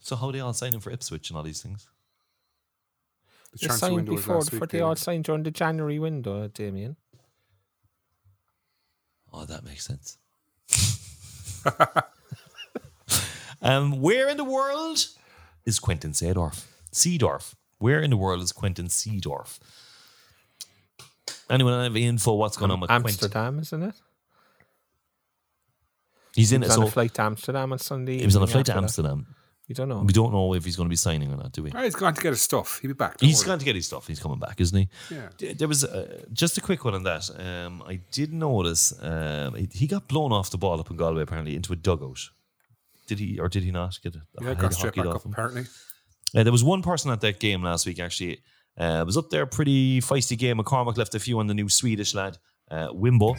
So how are they all signing for Ipswich and all these things? The They transfer signed window was before, last before week. they yeah. all signed during the January window, Damien. Oh, that makes sense. [LAUGHS] um, where in the world is Quentin Seedorf? Seedorf. Where in the world is Quentin Seedorf? Anyone have any info what's going on with Quentin? Amsterdam, isn't it? He's He in it. on So a flight to Amsterdam on Sunday. he was on a flight to after that. Amsterdam. We don't know. We don't know if he's going to be signing or not, do we? Ah, he's to get his stuff. He'll be back. He's worry. going to get his stuff. He's coming back, isn't he? Yeah. There was uh, just a quick one on that. Um, I did notice um, he, he got blown off the ball up in Galway apparently into a dugout. Did he or did he not get a Yeah, head got straight back off up, him? apparently. Uh, there was one person at that game last week actually. Uh, was up there, pretty feisty game. McCormack left a few on the new Swedish lad, uh, Wimbo,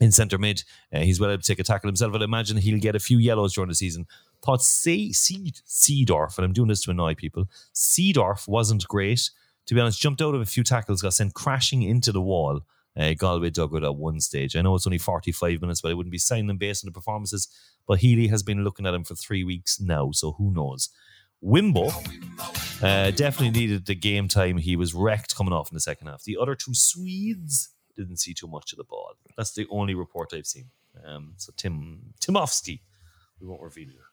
in centre mid. Uh, he's well able to take a tackle himself. I'd imagine he'll get a few yellows during the season. Thought say Seed, Seedorf, and I'm doing this to annoy people. Seedorf wasn't great. To be honest, jumped out of a few tackles, got sent crashing into the wall. Uh, Galway dugout at one stage. I know it's only 45 minutes, but I wouldn't be signing him based on the performances. But Healy has been looking at him for three weeks now, so who knows? Wimbo uh, definitely needed the game time. He was wrecked coming off in the second half. The other two Swedes didn't see too much of the ball. That's the only report I've seen. Um, so Tim Timofsky, we won't reveal your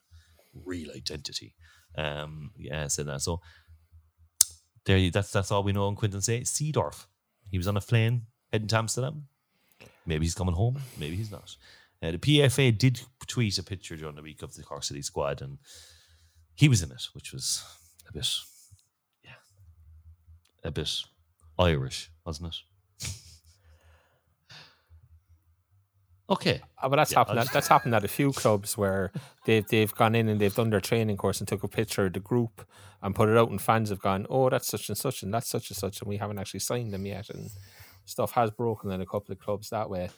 real identity. Um, yeah, said that. So there, you, that's that's all we know on Quinton say. Seedorf, he was on a plane heading to Amsterdam. Maybe he's coming home. Maybe he's not. Uh, the PFA did tweet a picture during the week of the Cork City squad, and he was in it, which was a bit, yeah, a bit Irish, wasn't it? [LAUGHS] okay, Uh, but that's Yeah, happened. At, that's happened at a few clubs where they've they've gone in and they've done their training course and took a picture of the group and put it out, and fans have gone, "Oh, that's such and such, and that's such and such," and we haven't actually signed them yet, and stuff has broken in a couple of clubs that way.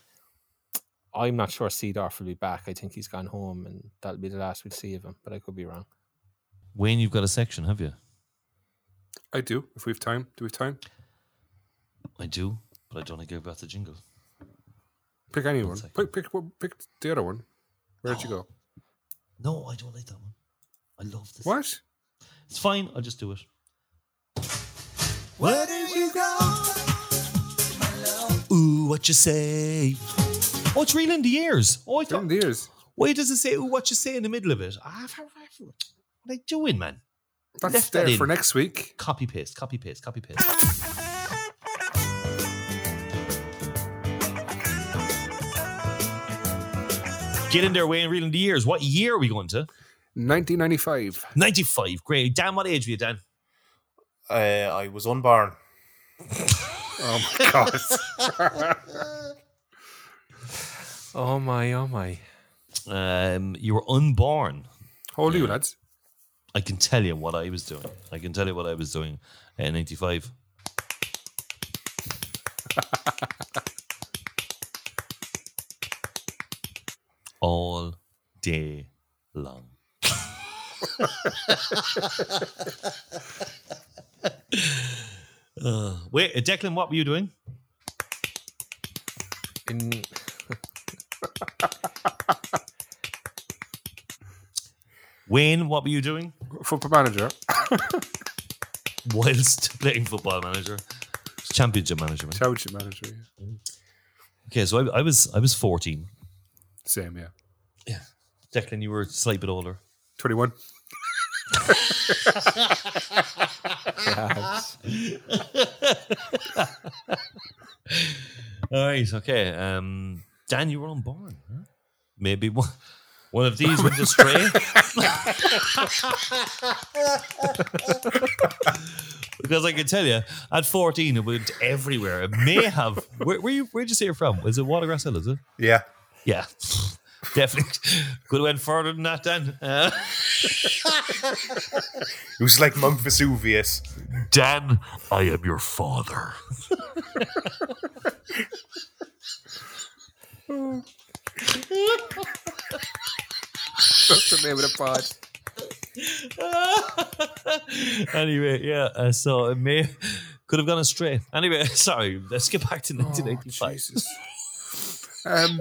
I'm not sure Seedorf will be back. I think he's gone home, and that'll be the last we'll see of him. But I could be wrong. Wayne, you've got a section, have you? I do. If we have time, do we have time? I do, but I don't think I've got the jingle. Pick anyone. second. Pick, pick, one- pick the other one. Where'd you go? [GASPS] No, I don't like that one. I love this. What? It's fine. I'll just do it. Where did you go? Ooh, what you say? Oh, it's reeling the ears. Oh, I Down thought, the ears. why does it say ooh, what you say in the middle of it? Ah, What are they doing, man? That's Left there in. for next week. Copy paste, copy paste, copy paste. Get in there, Wayne, reeling the years. What year are we going to? 1995. 95. Great. Dan, what age were you, Dan? Uh, I was unborn. [LAUGHS] Oh my god. [LAUGHS] Oh my, oh my. Um, you were unborn. How old are you, lads? I can tell you what I was doing. I can tell you what I was doing in '95. [LAUGHS] All day long. [LAUGHS] Uh, wait, uh, Declan, what were you doing? In Wayne, what were you doing? Football manager. [LAUGHS] Whilst playing football manager, championship manager. man. Championship manager. Yeah. Okay, so I, I was I was fourteen. Same, yeah. Yeah, Declan, you were a slight bit older. 21. perhaps. [LAUGHS] All right, okay. Um, Dan, you were unborn. Huh? Maybe one, one of these went astray. because I can tell you, at 14, it went everywhere. It may have. Where, where you, where'd you say you're from? Is it Watergrass Hill, is it? Yeah. Yeah. [LAUGHS] Definitely. Could have went further than that, Dan. Uh, [LAUGHS] It was like Mount Vesuvius. Dan, I am your father. [LAUGHS] That's the name of the pod. [LAUGHS] anyway, yeah. Uh, so it may could have gone astray. Anyway, [LAUGHS] sorry. Let's get back to 1985. Jesus. Um,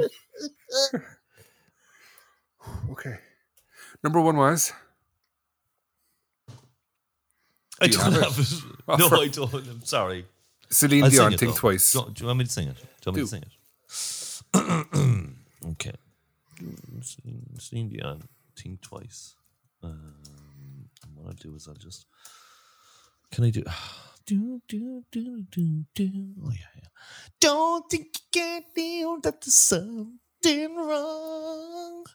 okay. Number one was I Do don't have it? have it. [LAUGHS] Oh, no, for- I don't. I'm sorry. Celine I'll Dion, Think though. Twice. Do, you- do you want me to sing it? Do you want me Do. to sing it? [CLEARS THROAT] okay. Celine, Celine Dion, think twice. Um, what I'll do is I'll just. Can I do? [SIGHS] Do do do do do. Oh yeah, yeah. Don't think you can't feel that there's something wrong.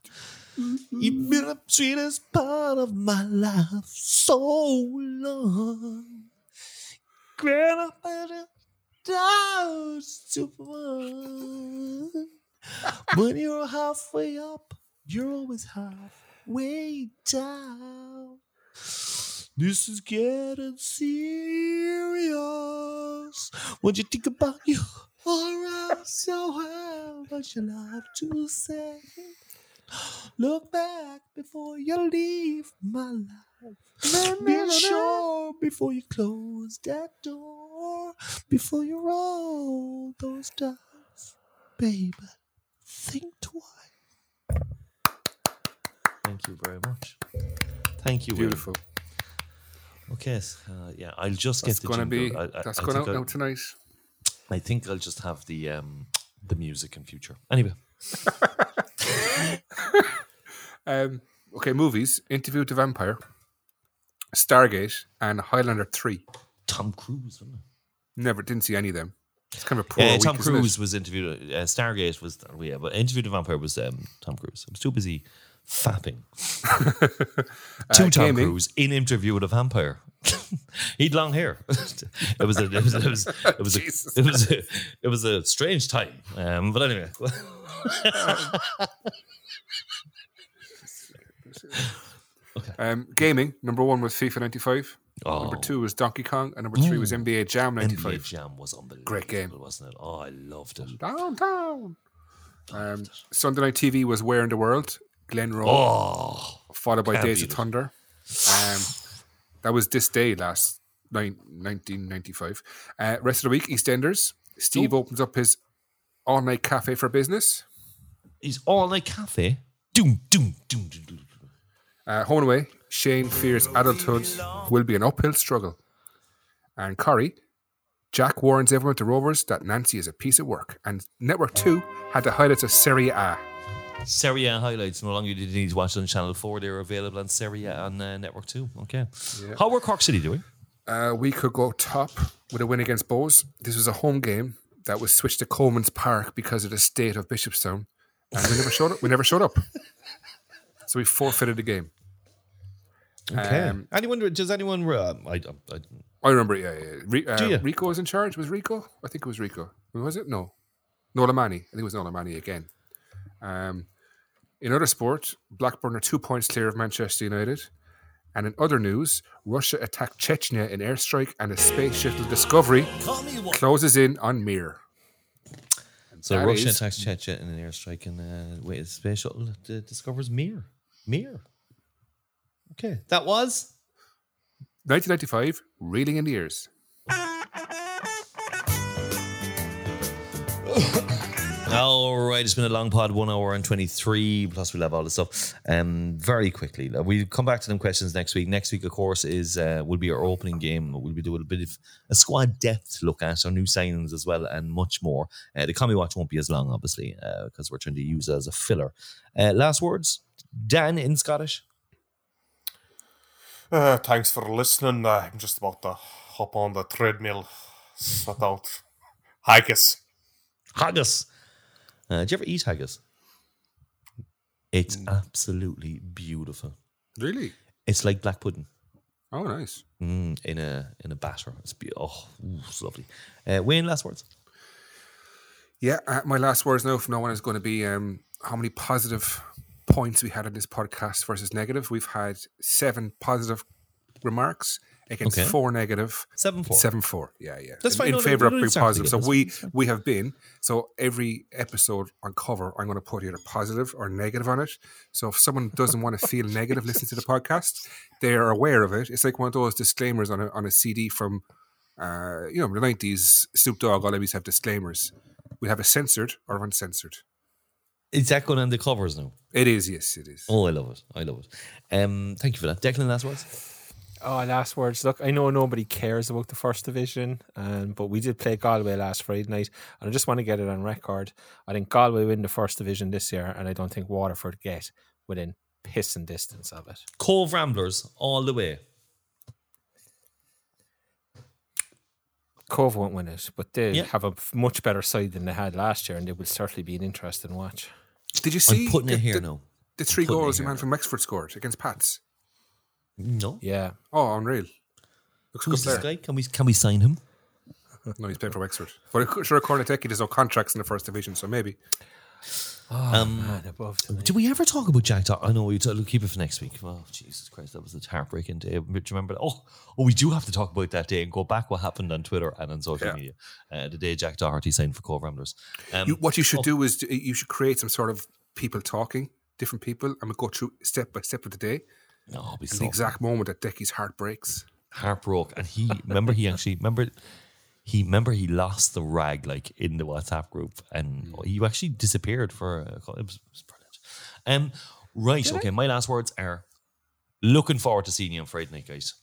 You've been the sweetest part of my life so long. Grant up at a one. When you're halfway up, you're always halfway down. This is getting serious. When you think about you around so well, what you have to say? Look back before you leave my life. Be sure before you close that door, before you roll those dice, baby. Think twice. Thank you very much. Thank you. Will. Beautiful. Okay, uh, yeah, I'll just That's get the going to be. I- I- that's I going out now tonight. I think I'll just have the um the music in future. Anyway, [LAUGHS] Um, okay, movies: Interview with the Vampire, Stargate, and Highlander Three. Tom Cruise. Wasn't it? Never didn't see any of them. It's kind of a poor Yeah, week, Tom? Cruise was interviewed. Uh, Stargate was oh, yeah, but interviewed with the Vampire was um, Tom Cruise. I'm too busy fapping. [LAUGHS] to Tom gaming. Cruise in Interview with a Vampire. [LAUGHS] He'd long hair. [LAUGHS] it was a it was it was it was a, it was a, it was a strange time. Um, but anyway, Um, gaming number one was FIFA '95. Number Oh. two was Donkey Kong, and number three was NBA Jam NBA '95. Jam was unbelievable. Great game. wasn't it? Oh, I loved it. Downtown. Um, Sunday Night TV was Where in the World, Glen Rowe, Oh, followed by Days of it. Thunder. Um, that was this day last nine, 1995. Uh, rest of the week, EastEnders. Steve opens up his all night cafe for business. His all night cafe. Doom, doom, doom, doom, doom. Uh, home and away, Shane fears adulthood will be an uphill struggle. And Corrie, Jack warns everyone at the Rovers that Nancy is a piece of work. And Network 2 had the highlights of Serie A. Serie A highlights. No longer did you need to watch it on Channel 4. They're available on Serie A on uh, Network 2. Okay. How were Cork City doing? Uh, we could go top with a win against Bohs. This was a home game that was switched to Coleman's Park because of the state of Bishopstown, and we never showed up. We never showed up, so we forfeited the game. Okay. Um, anyone? Does anyone? Uh, I, I, I, I remember, yeah, yeah. Re- uh, Do you? Rico was in charge. Was Rico? I think it was Rico. Who was it? No. Noel O'Mahony. I think it was Noel O'Mahony again. Um, in other sport, Blackburn are two points clear of Manchester United. And in other news, Russia attacked Chechnya in airstrike and a space shuttle Discovery closes in on Mir. so That Russia is- attacks Chechen in an airstrike and uh, wait, a space shuttle uh, discovers Mir. Mir. Okay, that was 1995, reeling in the ears. [COUGHS] All right, it's been a long pod, one hour and 23, plus we'll have all the stuff. Um, very quickly, we'll come back to them questions next week. Next week, of course, is uh, will be our opening game. We'll be doing a bit of a squad depth look at our new signings as well, and much more. Uh, the Commie Watch won't be as long, obviously, because we're trying to use it as a filler. Uh, last words, Dan in Scottish. Uh, thanks for listening. Uh, I'm just about to hop on the treadmill. Sort out. Haggis. Haggis. Uh, do you ever eat haggis? It's absolutely beautiful. Really? It's like black pudding. Oh, nice. Mm, in a in a batter. It's be- oh, ooh, it's lovely. Uh, Wayne, last words. Yeah, uh, my last words now from no one is going to be um, how many positive points we had in this podcast versus negative. We've had seven positive remarks against Okay. four negative. Seven four. Seven four. Yeah, yeah. That's in, fine. in No, favor no, of being positive. So we we have been. So every episode on cover, I'm going to put either positive or negative on it. So if someone doesn't want to [LAUGHS] feel negative listening to the podcast, they are aware of it. It's like one of those disclaimers on a on a CD from, uh, you know, the nineties. Snoop Dogg always have disclaimers. We have a censored or uncensored. Is that going on the covers now? It is, yes, it is. Oh, I love it. I love it. Um, thank you for that. Declan, last words. Oh, last words. Look, I know nobody cares about the first division, um, but we did play Galway last Friday night, and I just want to get it on record. I think Galway win the first division this year, and I don't think Waterford get within pissing distance of it. Cobh Ramblers all the way. Cobh won't win it, but they Yeah. have a much better side than they had last year, and it will certainly be an interesting watch. Did you see I'm putting the, it here the, now. the three goals the man now. from Wexford scored against Pats? No. Yeah, Oh, unreal. Looks Who's good this player. guy? Can we can we sign him? No, he's playing for Wexford. But I'm sure Corneteki, there's no contracts in the first division, so maybe. Um, man, above tonight. Did we ever talk about Jack? Doc- I know we will keep it for next week. Oh Jesus Christ, that was a heartbreaking day. Do you remember? That? Oh, oh, we do have to talk about that day and go back what happened on Twitter and on social Yeah. media. Uh, the day Jack Doherty signed for Cobh Ramblers. Um, You, what you should oh, do is to- you should create some sort of people talking, different people, and we go through step by step of the day. no, be And the exact moment that Decky's heart breaks. Heart broke, And he remember he [LAUGHS] actually remember he remember he lost the rag like in the WhatsApp group and Hmm. he actually disappeared for a, it was, it was brilliant. Um, right, okay. My last words are looking forward to seeing you on Friday night, guys.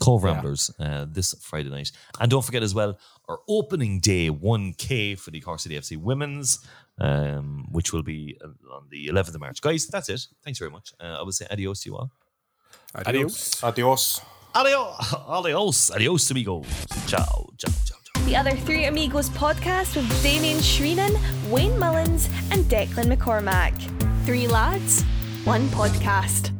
Cobh Ramblers uh, this Friday night. And don't forget as well, our opening day 1K for the Cork City FC Women's, um, which will be uh, on the 11th of March. Guys, that's it. Thanks very much. Uh, I would say adios to you all. Adios. Adios. Adios, adios, adios, amigos. Ciao, ciao, ciao, ciao. The other Three Amigos podcast with Damien Shreenan, Wayne Mullins, and Declan McCormack. Three lads, one podcast.